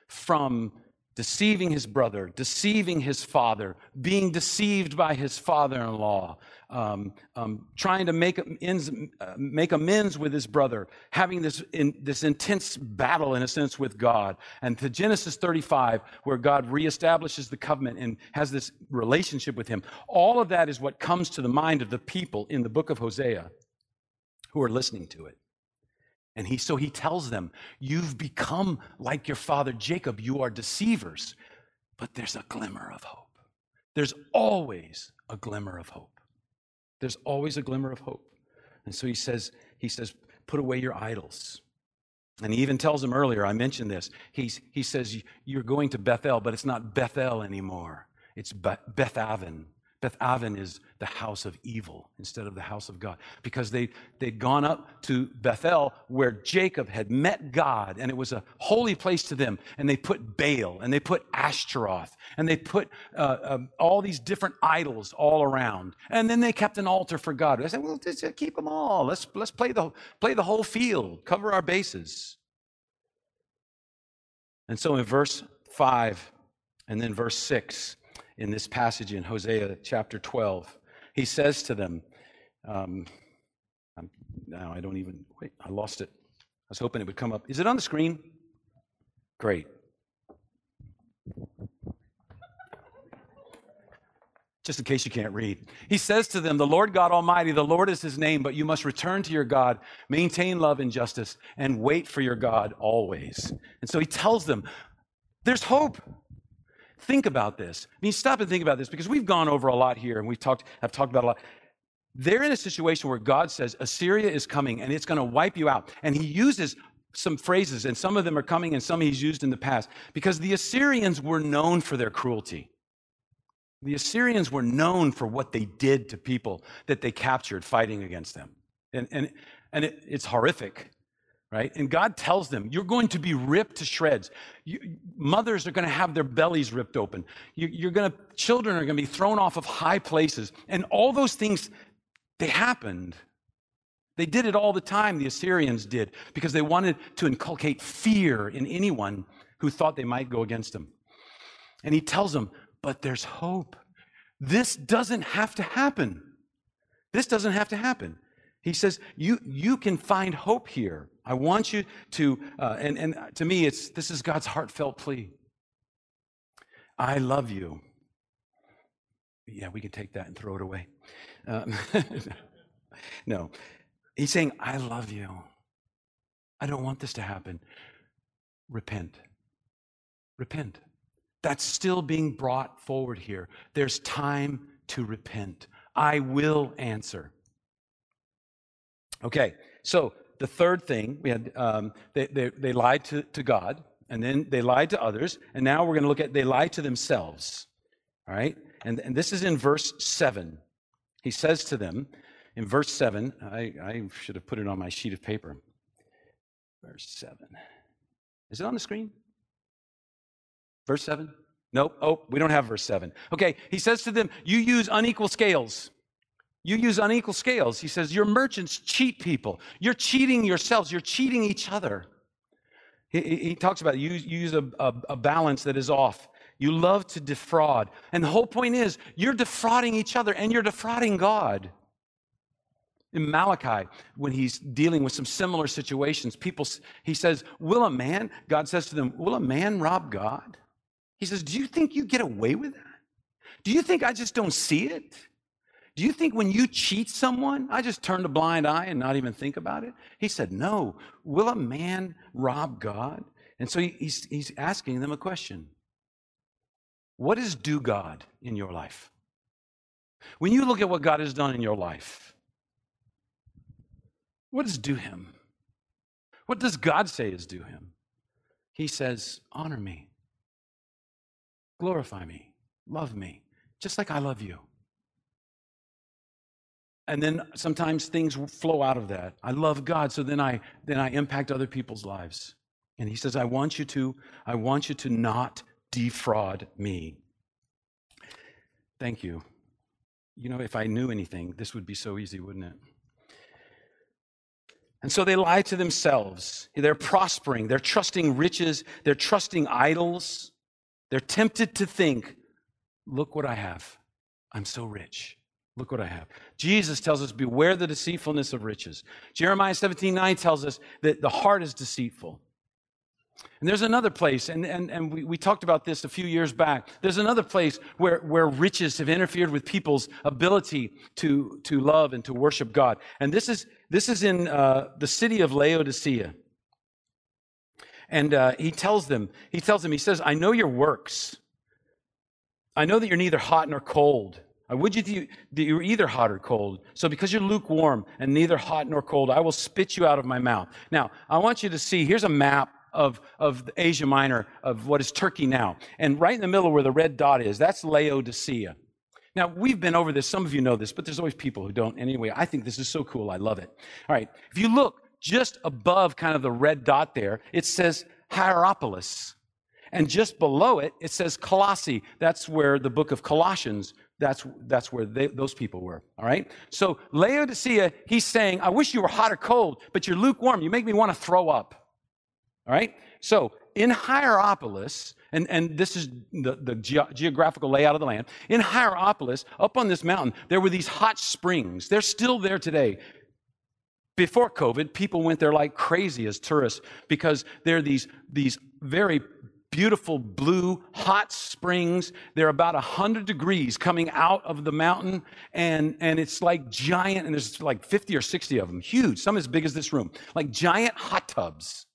from deceiving his brother, deceiving his father, being deceived by his father in law, um, um, trying to make amends, uh, make amends with his brother, having this, in, this intense battle, in a sense, with God. And to Genesis 35, where God reestablishes the covenant and has this relationship with him, all of that is what comes to the mind of the people in the book of Hosea who are listening to it. And he so he tells them, You've become like your father Jacob. You are deceivers, but there's a glimmer of hope. There's always a glimmer of hope. There's always a glimmer of hope. And so he says, he says, put away your idols. And he even tells them earlier, I mentioned this. He's, he says, You're going to Bethel, but it's not Bethel anymore. It's Beth Aven. Beth Aven is the house of evil instead of the house of God. Because they, they'd gone up to Bethel where Jacob had met God, and it was a holy place to them. And they put Baal, and they put Ashtaroth, and they put uh, um, all these different idols all around. And then they kept an altar for God. I said, well, just keep them all. Let's, let's play, the, play the whole field, cover our bases. And so in verse 5 and then verse 6, in this passage in Hosea chapter 12. He says to them, um, I'm, now I don't even, wait, I lost it. I was hoping it would come up. Is it on the screen? Great. Just in case you can't read. He says to them, The Lord God Almighty, the Lord is his name, but you must return to your God, maintain love and justice, and wait for your God always. And so he tells them, There's hope. Think about this. I mean, stop and think about this because we've gone over a lot here and we've talked, I've talked about a lot. They're in a situation where God says, Assyria is coming and it's going to wipe you out. And he uses some phrases, and some of them are coming and some he's used in the past because the Assyrians were known for their cruelty. The Assyrians were known for what they did to people that they captured fighting against them. And, and, and it, it's horrific right? And God tells them, you're going to be ripped to shreds. You, mothers are going to have their bellies ripped open. You, you're going to, children are going to be thrown off of high places. And all those things, they happened. They did it all the time, the Assyrians did, because they wanted to inculcate fear in anyone who thought they might go against them. And he tells them, but there's hope. This doesn't have to happen. This doesn't have to happen. He says, you, you can find hope here. I want you to, uh, and, and to me, it's, this is God's heartfelt plea. I love you. Yeah, we can take that and throw it away. Um, no, he's saying, I love you. I don't want this to happen. Repent. Repent. That's still being brought forward here. There's time to repent. I will answer. Okay, so the third thing we had, um, they, they, they lied to, to God, and then they lied to others, and now we're going to look at they lied to themselves. All right, and, and this is in verse 7. He says to them in verse 7, I, I should have put it on my sheet of paper. Verse 7. Is it on the screen? Verse 7? Nope. Oh, we don't have verse 7. Okay, he says to them, You use unequal scales. You use unequal scales. He says, Your merchants cheat people. You're cheating yourselves. You're cheating each other. He, he talks about you, you use a, a, a balance that is off. You love to defraud. And the whole point is, you're defrauding each other and you're defrauding God. In Malachi, when he's dealing with some similar situations, people, he says, Will a man, God says to them, Will a man rob God? He says, Do you think you get away with that? Do you think I just don't see it? Do you think when you cheat someone, I just turn a blind eye and not even think about it? He said, No. Will a man rob God? And so he's, he's asking them a question What is due God in your life? When you look at what God has done in your life, what is due him? What does God say is due him? He says, Honor me, glorify me, love me, just like I love you. And then sometimes things flow out of that. I love God, so then I then I impact other people's lives. And he says, I want you to, I want you to not defraud me. Thank you. You know, if I knew anything, this would be so easy, wouldn't it? And so they lie to themselves. They're prospering. They're trusting riches. They're trusting idols. They're tempted to think, look what I have. I'm so rich. Look what I have. Jesus tells us, beware the deceitfulness of riches. Jeremiah 17, 9 tells us that the heart is deceitful. And there's another place, and, and, and we, we talked about this a few years back. There's another place where, where riches have interfered with people's ability to, to love and to worship God. And this is, this is in uh, the city of Laodicea. And uh, he tells them, he tells them, he says, I know your works. I know that you're neither hot nor cold. I would you th- that you were either hot or cold. So because you're lukewarm and neither hot nor cold, I will spit you out of my mouth. Now, I want you to see, here's a map of, of Asia Minor, of what is Turkey now. And right in the middle where the red dot is, that's Laodicea. Now, we've been over this. Some of you know this, but there's always people who don't. Anyway, I think this is so cool. I love it. All right. If you look just above kind of the red dot there, it says Hierapolis. And just below it, it says Colossae. That's where the book of Colossians, that's, that's where they, those people were. All right? So Laodicea, he's saying, I wish you were hot or cold, but you're lukewarm. You make me want to throw up. All right? So in Hierapolis, and, and this is the, the ge- geographical layout of the land, in Hierapolis, up on this mountain, there were these hot springs. They're still there today. Before COVID, people went there like crazy as tourists because they're these, these very beautiful blue hot springs. They're about 100 degrees coming out of the mountain, and, and it's like giant, and there's like 50 or 60 of them, huge, some as big as this room, like giant hot tubs.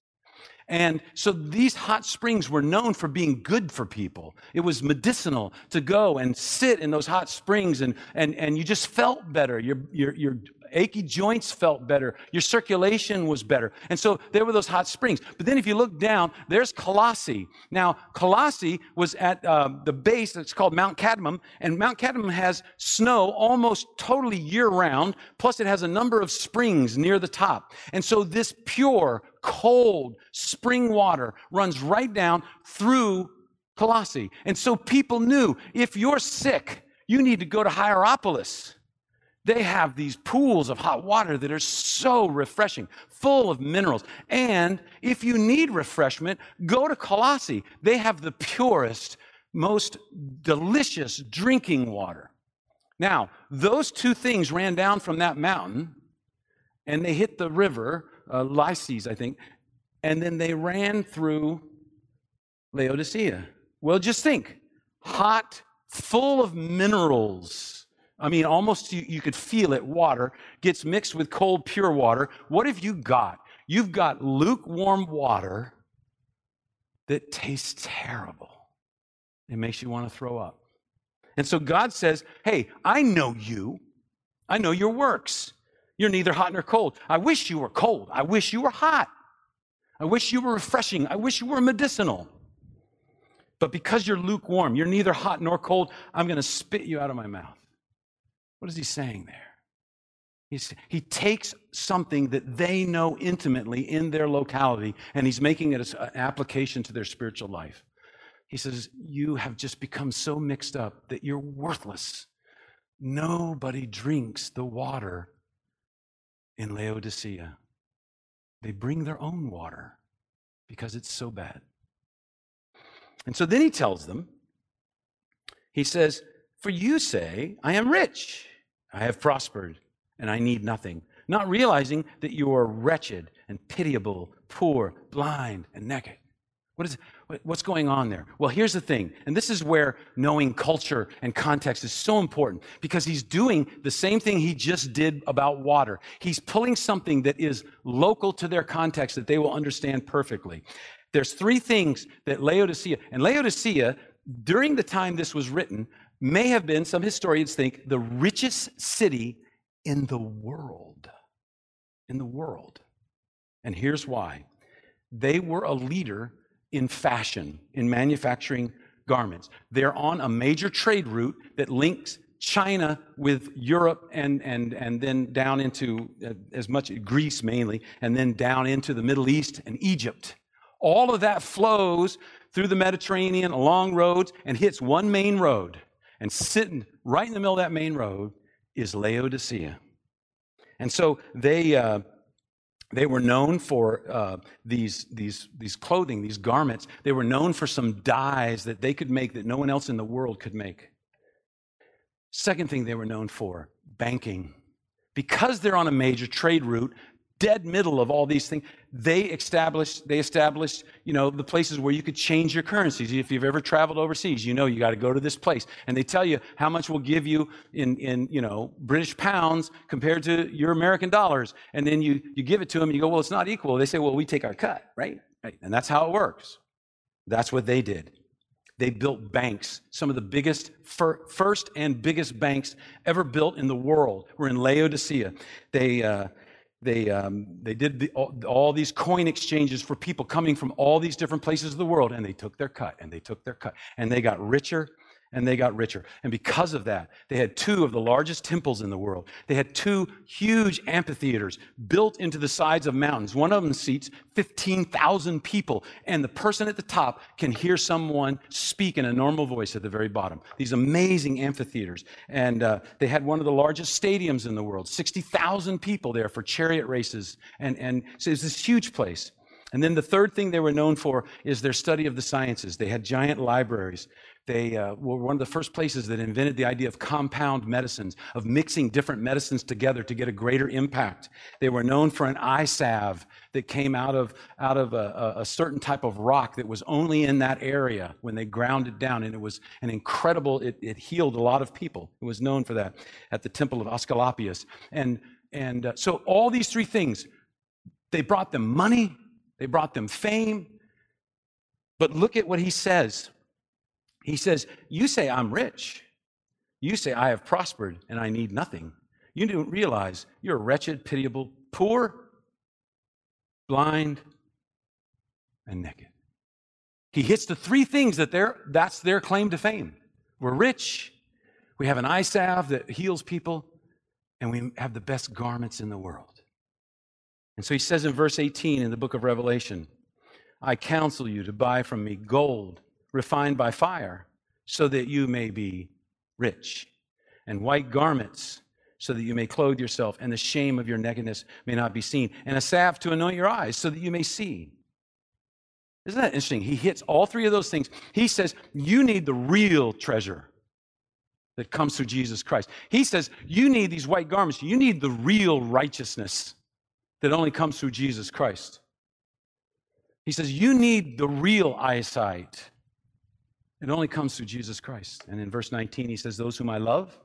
And so these hot springs were known for being good for people. It was medicinal to go and sit in those hot springs, and, and, and you just felt better. Your, your, your achy joints felt better. Your circulation was better. And so there were those hot springs. But then if you look down, there's Colossae. Now, Colossae was at uh, the base, it's called Mount Cadmus, and Mount Cadmus has snow almost totally year round, plus it has a number of springs near the top. And so this pure, cold spring water runs right down through Colossae. And so people knew if you're sick, you need to go to Hierapolis. They have these pools of hot water that are so refreshing, full of minerals. And if you need refreshment, go to Colossae. They have the purest, most delicious drinking water. Now, those two things ran down from that mountain and they hit the river, uh, I think, and then they ran through Laodicea. Well, just think hot, full of minerals. I mean, almost you, you could feel it. Water gets mixed with cold, pure water. What have you got? You've got lukewarm water that tastes terrible. It makes you want to throw up. And so God says, Hey, I know you. I know your works. You're neither hot nor cold. I wish you were cold. I wish you were hot. I wish you were refreshing. I wish you were medicinal. But because you're lukewarm, you're neither hot nor cold, I'm going to spit you out of my mouth. What is he saying there? He's, he takes something that they know intimately in their locality and he's making it an application to their spiritual life. He says, You have just become so mixed up that you're worthless. Nobody drinks the water in Laodicea. They bring their own water because it's so bad. And so then he tells them, He says, For you say, I am rich, I have prospered, and I need nothing, not realizing that you are wretched and pitiable, poor, blind, and naked. What is what's going on there? Well, here's the thing, and this is where knowing culture and context is so important because he's doing the same thing he just did about water. He's pulling something that is local to their context that they will understand perfectly. There's three things that Laodicea, and Laodicea, during the time this was written, may have been, some historians think, the richest city in the world. In the world. And here's why they were a leader in fashion, in manufacturing garments. They're on a major trade route that links China with Europe and, and, and then down into uh, as much Greece mainly, and then down into the Middle East and Egypt. All of that flows through the Mediterranean along roads and hits one main road. And sitting right in the middle of that main road is Laodicea. And so they, uh, they were known for uh, these, these, these clothing, these garments. They were known for some dyes that they could make that no one else in the world could make. Second thing they were known for banking. Because they're on a major trade route, dead middle of all these things, they established, they established, you know, the places where you could change your currencies. If you've ever traveled overseas, you know you got to go to this place. And they tell you how much we'll give you in, in, you know, British pounds compared to your American dollars. And then you, you give it to them, you go, well, it's not equal. They say, well, we take our cut, right? right? And that's how it works. That's what they did. They built banks, some of the biggest, fir- first and biggest banks ever built in the world were in Laodicea. They, uh, they, um, they did the, all, all these coin exchanges for people coming from all these different places of the world, and they took their cut, and they took their cut, and they got richer and they got richer. And because of that, they had two of the largest temples in the world. They had two huge amphitheaters built into the sides of mountains. One of them seats 15,000 people, and the person at the top can hear someone speak in a normal voice at the very bottom. These amazing amphitheaters. And uh, they had one of the largest stadiums in the world 60,000 people there for chariot races. And, and so it's this huge place. And then the third thing they were known for is their study of the sciences. They had giant libraries. They uh, were one of the first places that invented the idea of compound medicines, of mixing different medicines together to get a greater impact. They were known for an eye salve that came out of, out of a, a, certain type of rock that was only in that area when they ground it down. And it was an incredible, it, it healed a lot of people. It was known for that at the temple of Asclepius. And, and uh, so all these three things, they brought them money, they brought them fame. But look at what he says. He says, You say I'm rich. You say I have prospered and I need nothing. You don't realize you're wretched, pitiable, poor, blind, and naked. He hits the three things that they're, that's their claim to fame. We're rich, we have an eye salve that heals people, and we have the best garments in the world. And so he says in verse 18 in the book of Revelation, I counsel you to buy from me gold refined by fire, so that you may be rich, and white garments, so that you may clothe yourself, and the shame of your nakedness may not be seen, and a salve to anoint your eyes, so that you may see. Isn't that interesting? He hits all three of those things. He says, You need the real treasure that comes through Jesus Christ. He says, You need these white garments. You need the real righteousness that only comes through Jesus Christ. He says, You need the real eyesight. It only comes through Jesus Christ. And in verse 19, he says, Those whom I love,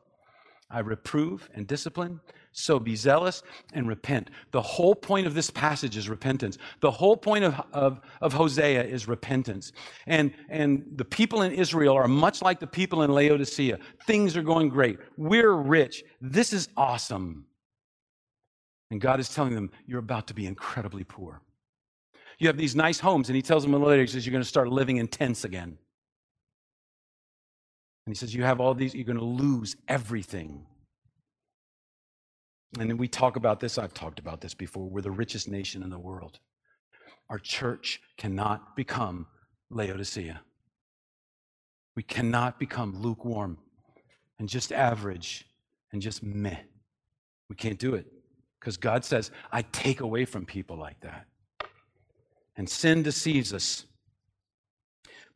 I reprove and discipline. So be zealous and repent. The whole point of this passage is repentance. The whole point of, of, of Hosea is repentance. And, and the people in Israel are much like the people in Laodicea. Things are going great. We're rich. This is awesome. And God is telling them, You're about to be incredibly poor. You have these nice homes, and He tells them later, He says, You're going to start living in tents again. And He says, You have all these, you're going to lose everything. And we talk about this, I've talked about this before. We're the richest nation in the world. Our church cannot become Laodicea. We cannot become lukewarm and just average and just meh. We can't do it because God says, I take away from people like that. And sin deceives us.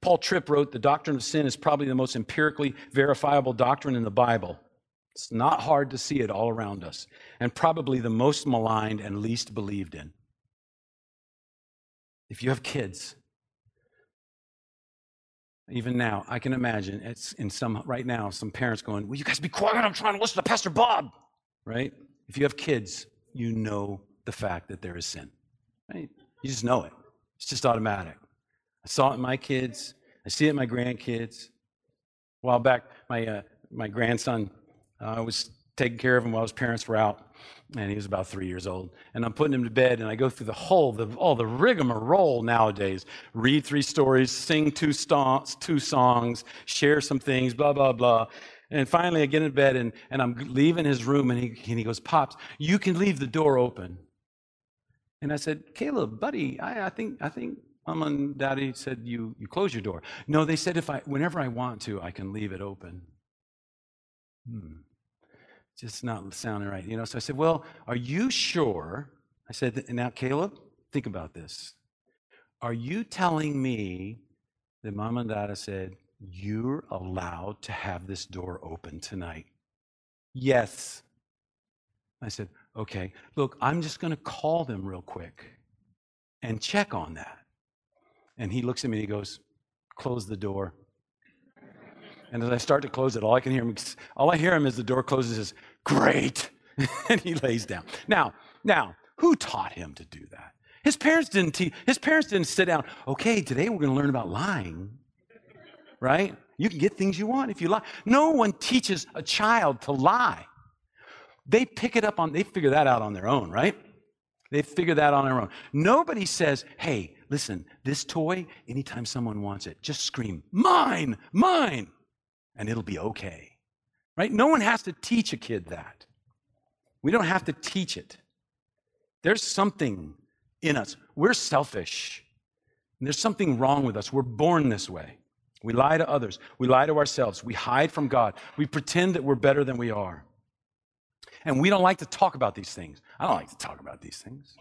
Paul Tripp wrote, The doctrine of sin is probably the most empirically verifiable doctrine in the Bible. It's not hard to see it all around us, and probably the most maligned and least believed in. If you have kids, even now, I can imagine it's in some right now, some parents going, Will you guys be quiet? I'm trying to listen to Pastor Bob. Right? If you have kids, you know the fact that there is sin. Right? You just know it. It's just automatic. I saw it in my kids. I see it in my grandkids. A while back, my uh, my grandson, uh, was taking care of him while his parents were out, and he was about three years old. And I'm putting him to bed, and I go through the whole, the all the rigmarole nowadays: read three stories, sing two songs, two songs, share some things, blah blah blah. And finally, I get in bed, and, and I'm leaving his room, and he, and he goes, "Pops, you can leave the door open." And I said, "Caleb, buddy, I, I think I think Mom and Daddy said you you close your door. No, they said if I whenever I want to, I can leave it open. Hmm. Just not sounding right, you know. So I said, Well, are you sure? I said, now Caleb, think about this. Are you telling me that Mom and Dada said, You're allowed to have this door open tonight? Yes. I said, Okay, look, I'm just going to call them real quick and check on that. And he looks at me and he goes, Close the door. And as I start to close it, all I can hear him, all I hear him as the door closes is, Great. and he lays down. Now, now, who taught him to do that? His parents didn't teach, his parents didn't sit down, okay, today we're going to learn about lying. right? You can get things you want if you lie. No one teaches a child to lie. They pick it up on, they figure that out on their own, right? They figure that on their own. Nobody says, hey, listen, this toy, anytime someone wants it, just scream, mine, mine, and it'll be okay, right? No one has to teach a kid that. We don't have to teach it. There's something in us. We're selfish. And there's something wrong with us. We're born this way. We lie to others. We lie to ourselves. We hide from God. We pretend that we're better than we are. And we don't like to talk about these things. I don't like to talk about these things.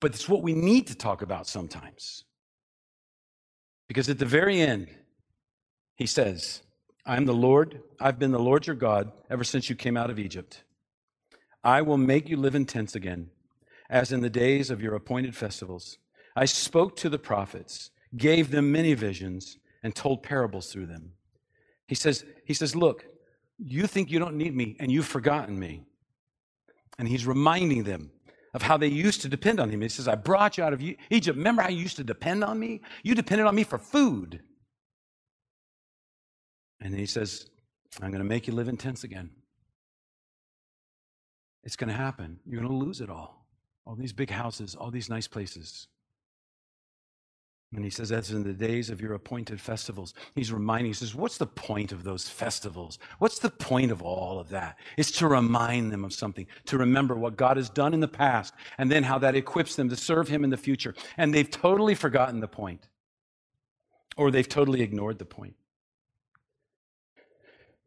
But it's what we need to talk about sometimes. Because at the very end, he says, I am the Lord. I've been the Lord your God ever since you came out of Egypt. I will make you live in tents again, as in the days of your appointed festivals. I spoke to the prophets, gave them many visions, and told parables through them. He says, he says, Look, you think you don't need me, and you've forgotten me. And he's reminding them of how they used to depend on him. He says, I brought you out of Egypt. Remember how you used to depend on me? You depended on me for food. And he says, I'm going to make you live in tents again. It's going to happen. You're going to lose it all. All these big houses, all these nice places. And he says, that's in the days of your appointed festivals. He's reminding, he says, what's the point of those festivals? What's the point of all of that? It's to remind them of something, to remember what God has done in the past, and then how that equips them to serve him in the future. And they've totally forgotten the point, or they've totally ignored the point.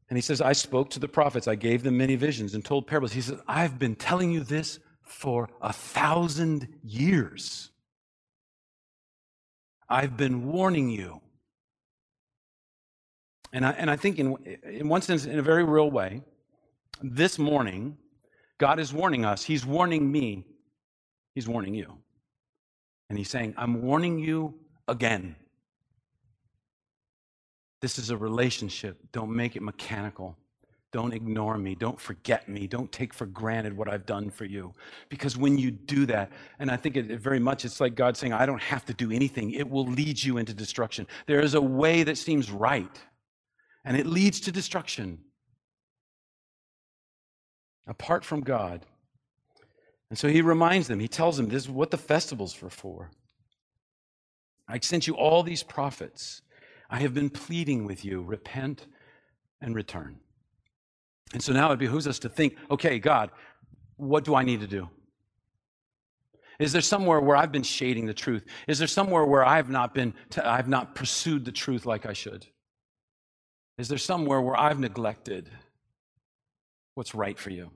And he says, I spoke to the prophets, I gave them many visions and told parables. He says, I've been telling you this for a thousand years. I've been warning you. And I, and I think, in, in one sense, in a very real way, this morning, God is warning us. He's warning me. He's warning you. And He's saying, I'm warning you again. This is a relationship. Don't make it mechanical. Don't ignore me. Don't forget me. Don't take for granted what I've done for you. Because when you do that, and I think it, it very much it's like God saying, I don't have to do anything, it will lead you into destruction. There is a way that seems right, and it leads to destruction apart from God. And so he reminds them, he tells them this is what the festivals were for. I sent you all these prophets. I have been pleading with you, repent and return. And so now it behooves us to think okay, God, what do I need to do? Is there somewhere where I've been shading the truth? Is there somewhere where I've not been, I've not pursued the truth like I should? Is there somewhere where I've neglected what's right for you?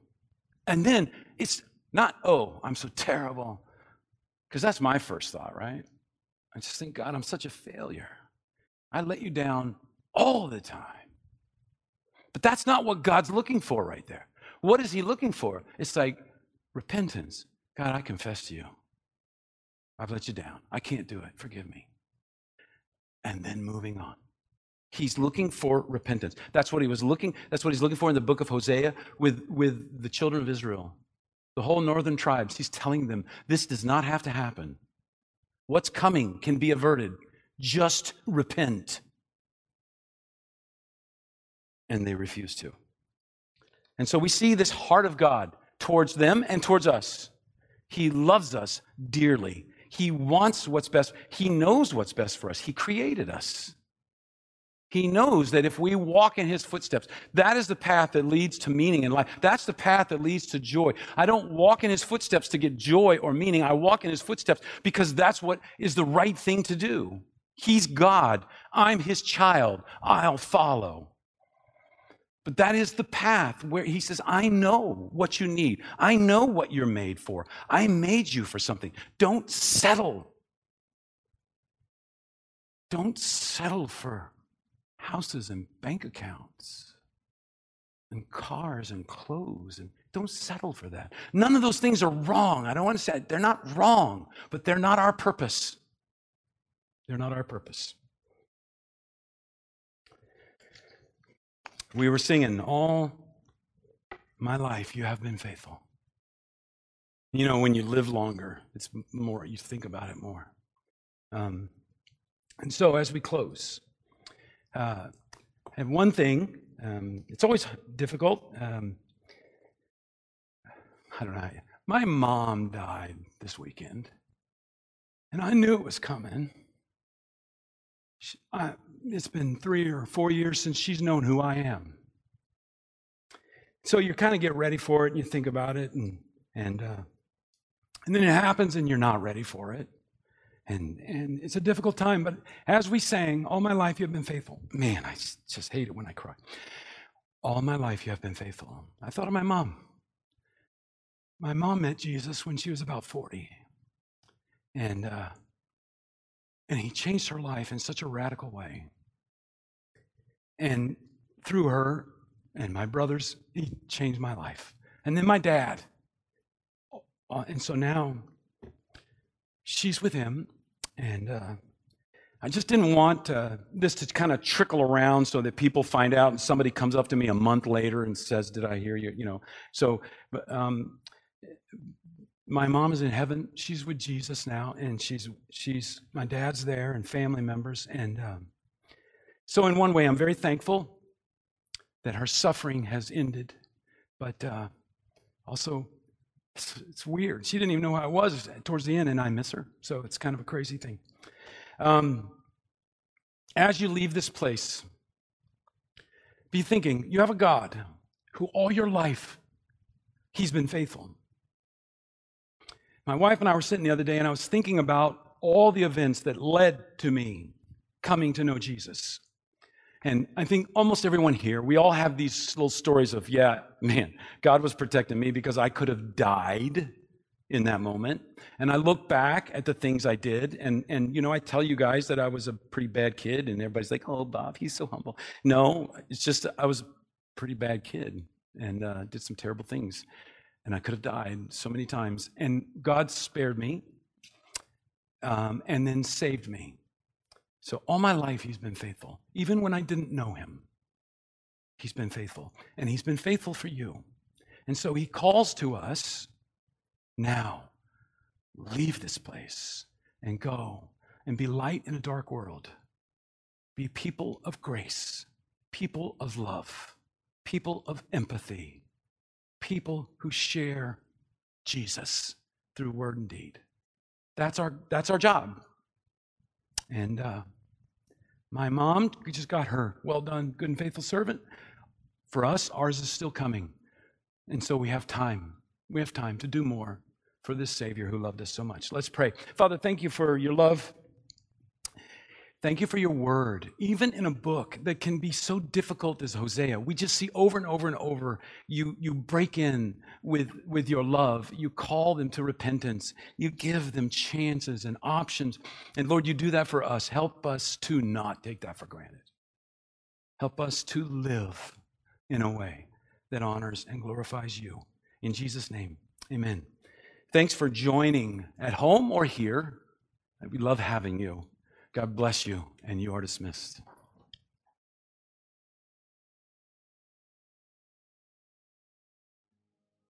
And then it's not, oh, I'm so terrible. Because that's my first thought, right? I just think, God, I'm such a failure. I let you down all the time. But that's not what God's looking for right there. What is He looking for? It's like repentance. God, I confess to you. I've let you down. I can't do it. Forgive me. And then moving on. He's looking for repentance. That's what he was looking, that's what he's looking for in the book of Hosea with, with the children of Israel. The whole northern tribes. He's telling them this does not have to happen. What's coming can be averted. Just repent. And they refuse to. And so we see this heart of God towards them and towards us. He loves us dearly. He wants what's best. He knows what's best for us. He created us. He knows that if we walk in his footsteps, that is the path that leads to meaning in life. That's the path that leads to joy. I don't walk in his footsteps to get joy or meaning. I walk in his footsteps because that's what is the right thing to do. He's God. I'm his child. I'll follow. But that is the path where he says, I know what you need. I know what you're made for. I made you for something. Don't settle. Don't settle for houses and bank accounts and cars and clothes and don't settle for that. None of those things are wrong. I don't want to say they're not wrong, but they're not our purpose. They're not our purpose. We were singing all my life you have been faithful. You know, when you live longer, it's more, you think about it more. Um, and so as we close, uh, and one thing, um, it's always difficult. Um, I don't know. My mom died this weekend, and I knew it was coming. She, I, it's been three or four years since she's known who I am. So you kind of get ready for it, and you think about it, and and uh, and then it happens, and you're not ready for it, and and it's a difficult time. But as we sang, all my life you have been faithful. Man, I just, hate it when I cry. All my life you have been faithful. I thought of my mom. My mom met Jesus when she was about 40. And, uh, and he changed her life in such a radical way. And through her and my brothers, he changed my life. And then my dad. Uh, and so now she's with him. And uh, I just didn't want uh, this to kind of trickle around so that people find out and somebody comes up to me a month later and says, Did I hear you? You know, so but, um, my mom is in heaven. She's with Jesus now, and she's she's my dad's there and family members. And um, so, in one way, I'm very thankful that her suffering has ended, but uh, also it's, it's weird. She didn't even know who I was towards the end, and I miss her. So it's kind of a crazy thing. Um, as you leave this place, be thinking you have a God who all your life He's been faithful. My wife and I were sitting the other day, and I was thinking about all the events that led to me coming to know Jesus. And I think almost everyone here, we all have these little stories of, yeah, man, God was protecting me because I could have died in that moment. And I look back at the things I did, and and you know, I tell you guys that I was a pretty bad kid, and everybody's like, "Oh, Bob, he's so humble." No, it's just I was a pretty bad kid and uh, did some terrible things, and I could have died so many times. And God spared me, um, and then saved me. So all my life, He's been faithful, even when I didn't know Him. He's been faithful, and He's been faithful for you. And so He calls to us now leave this place and go and be light in a dark world. Be people of grace, people of love, people of empathy, people who share Jesus through word and deed. That's our, that's our job. And uh, my mom, we just got her. Well done, good and faithful servant. For us, ours is still coming. And so we have time. We have time to do more for this Savior who loved us so much. Let's pray. Father, thank you for your love. Thank you for your word. Even in a book that can be so difficult as Hosea, we just see over and over and over you, you break in with, with your love. You call them to repentance. You give them chances and options. And Lord, you do that for us. Help us to not take that for granted. Help us to live in a way that honors and glorifies you. In Jesus' name, amen. Thanks for joining at home or here. We love having you. God bless you, and you are dismissed.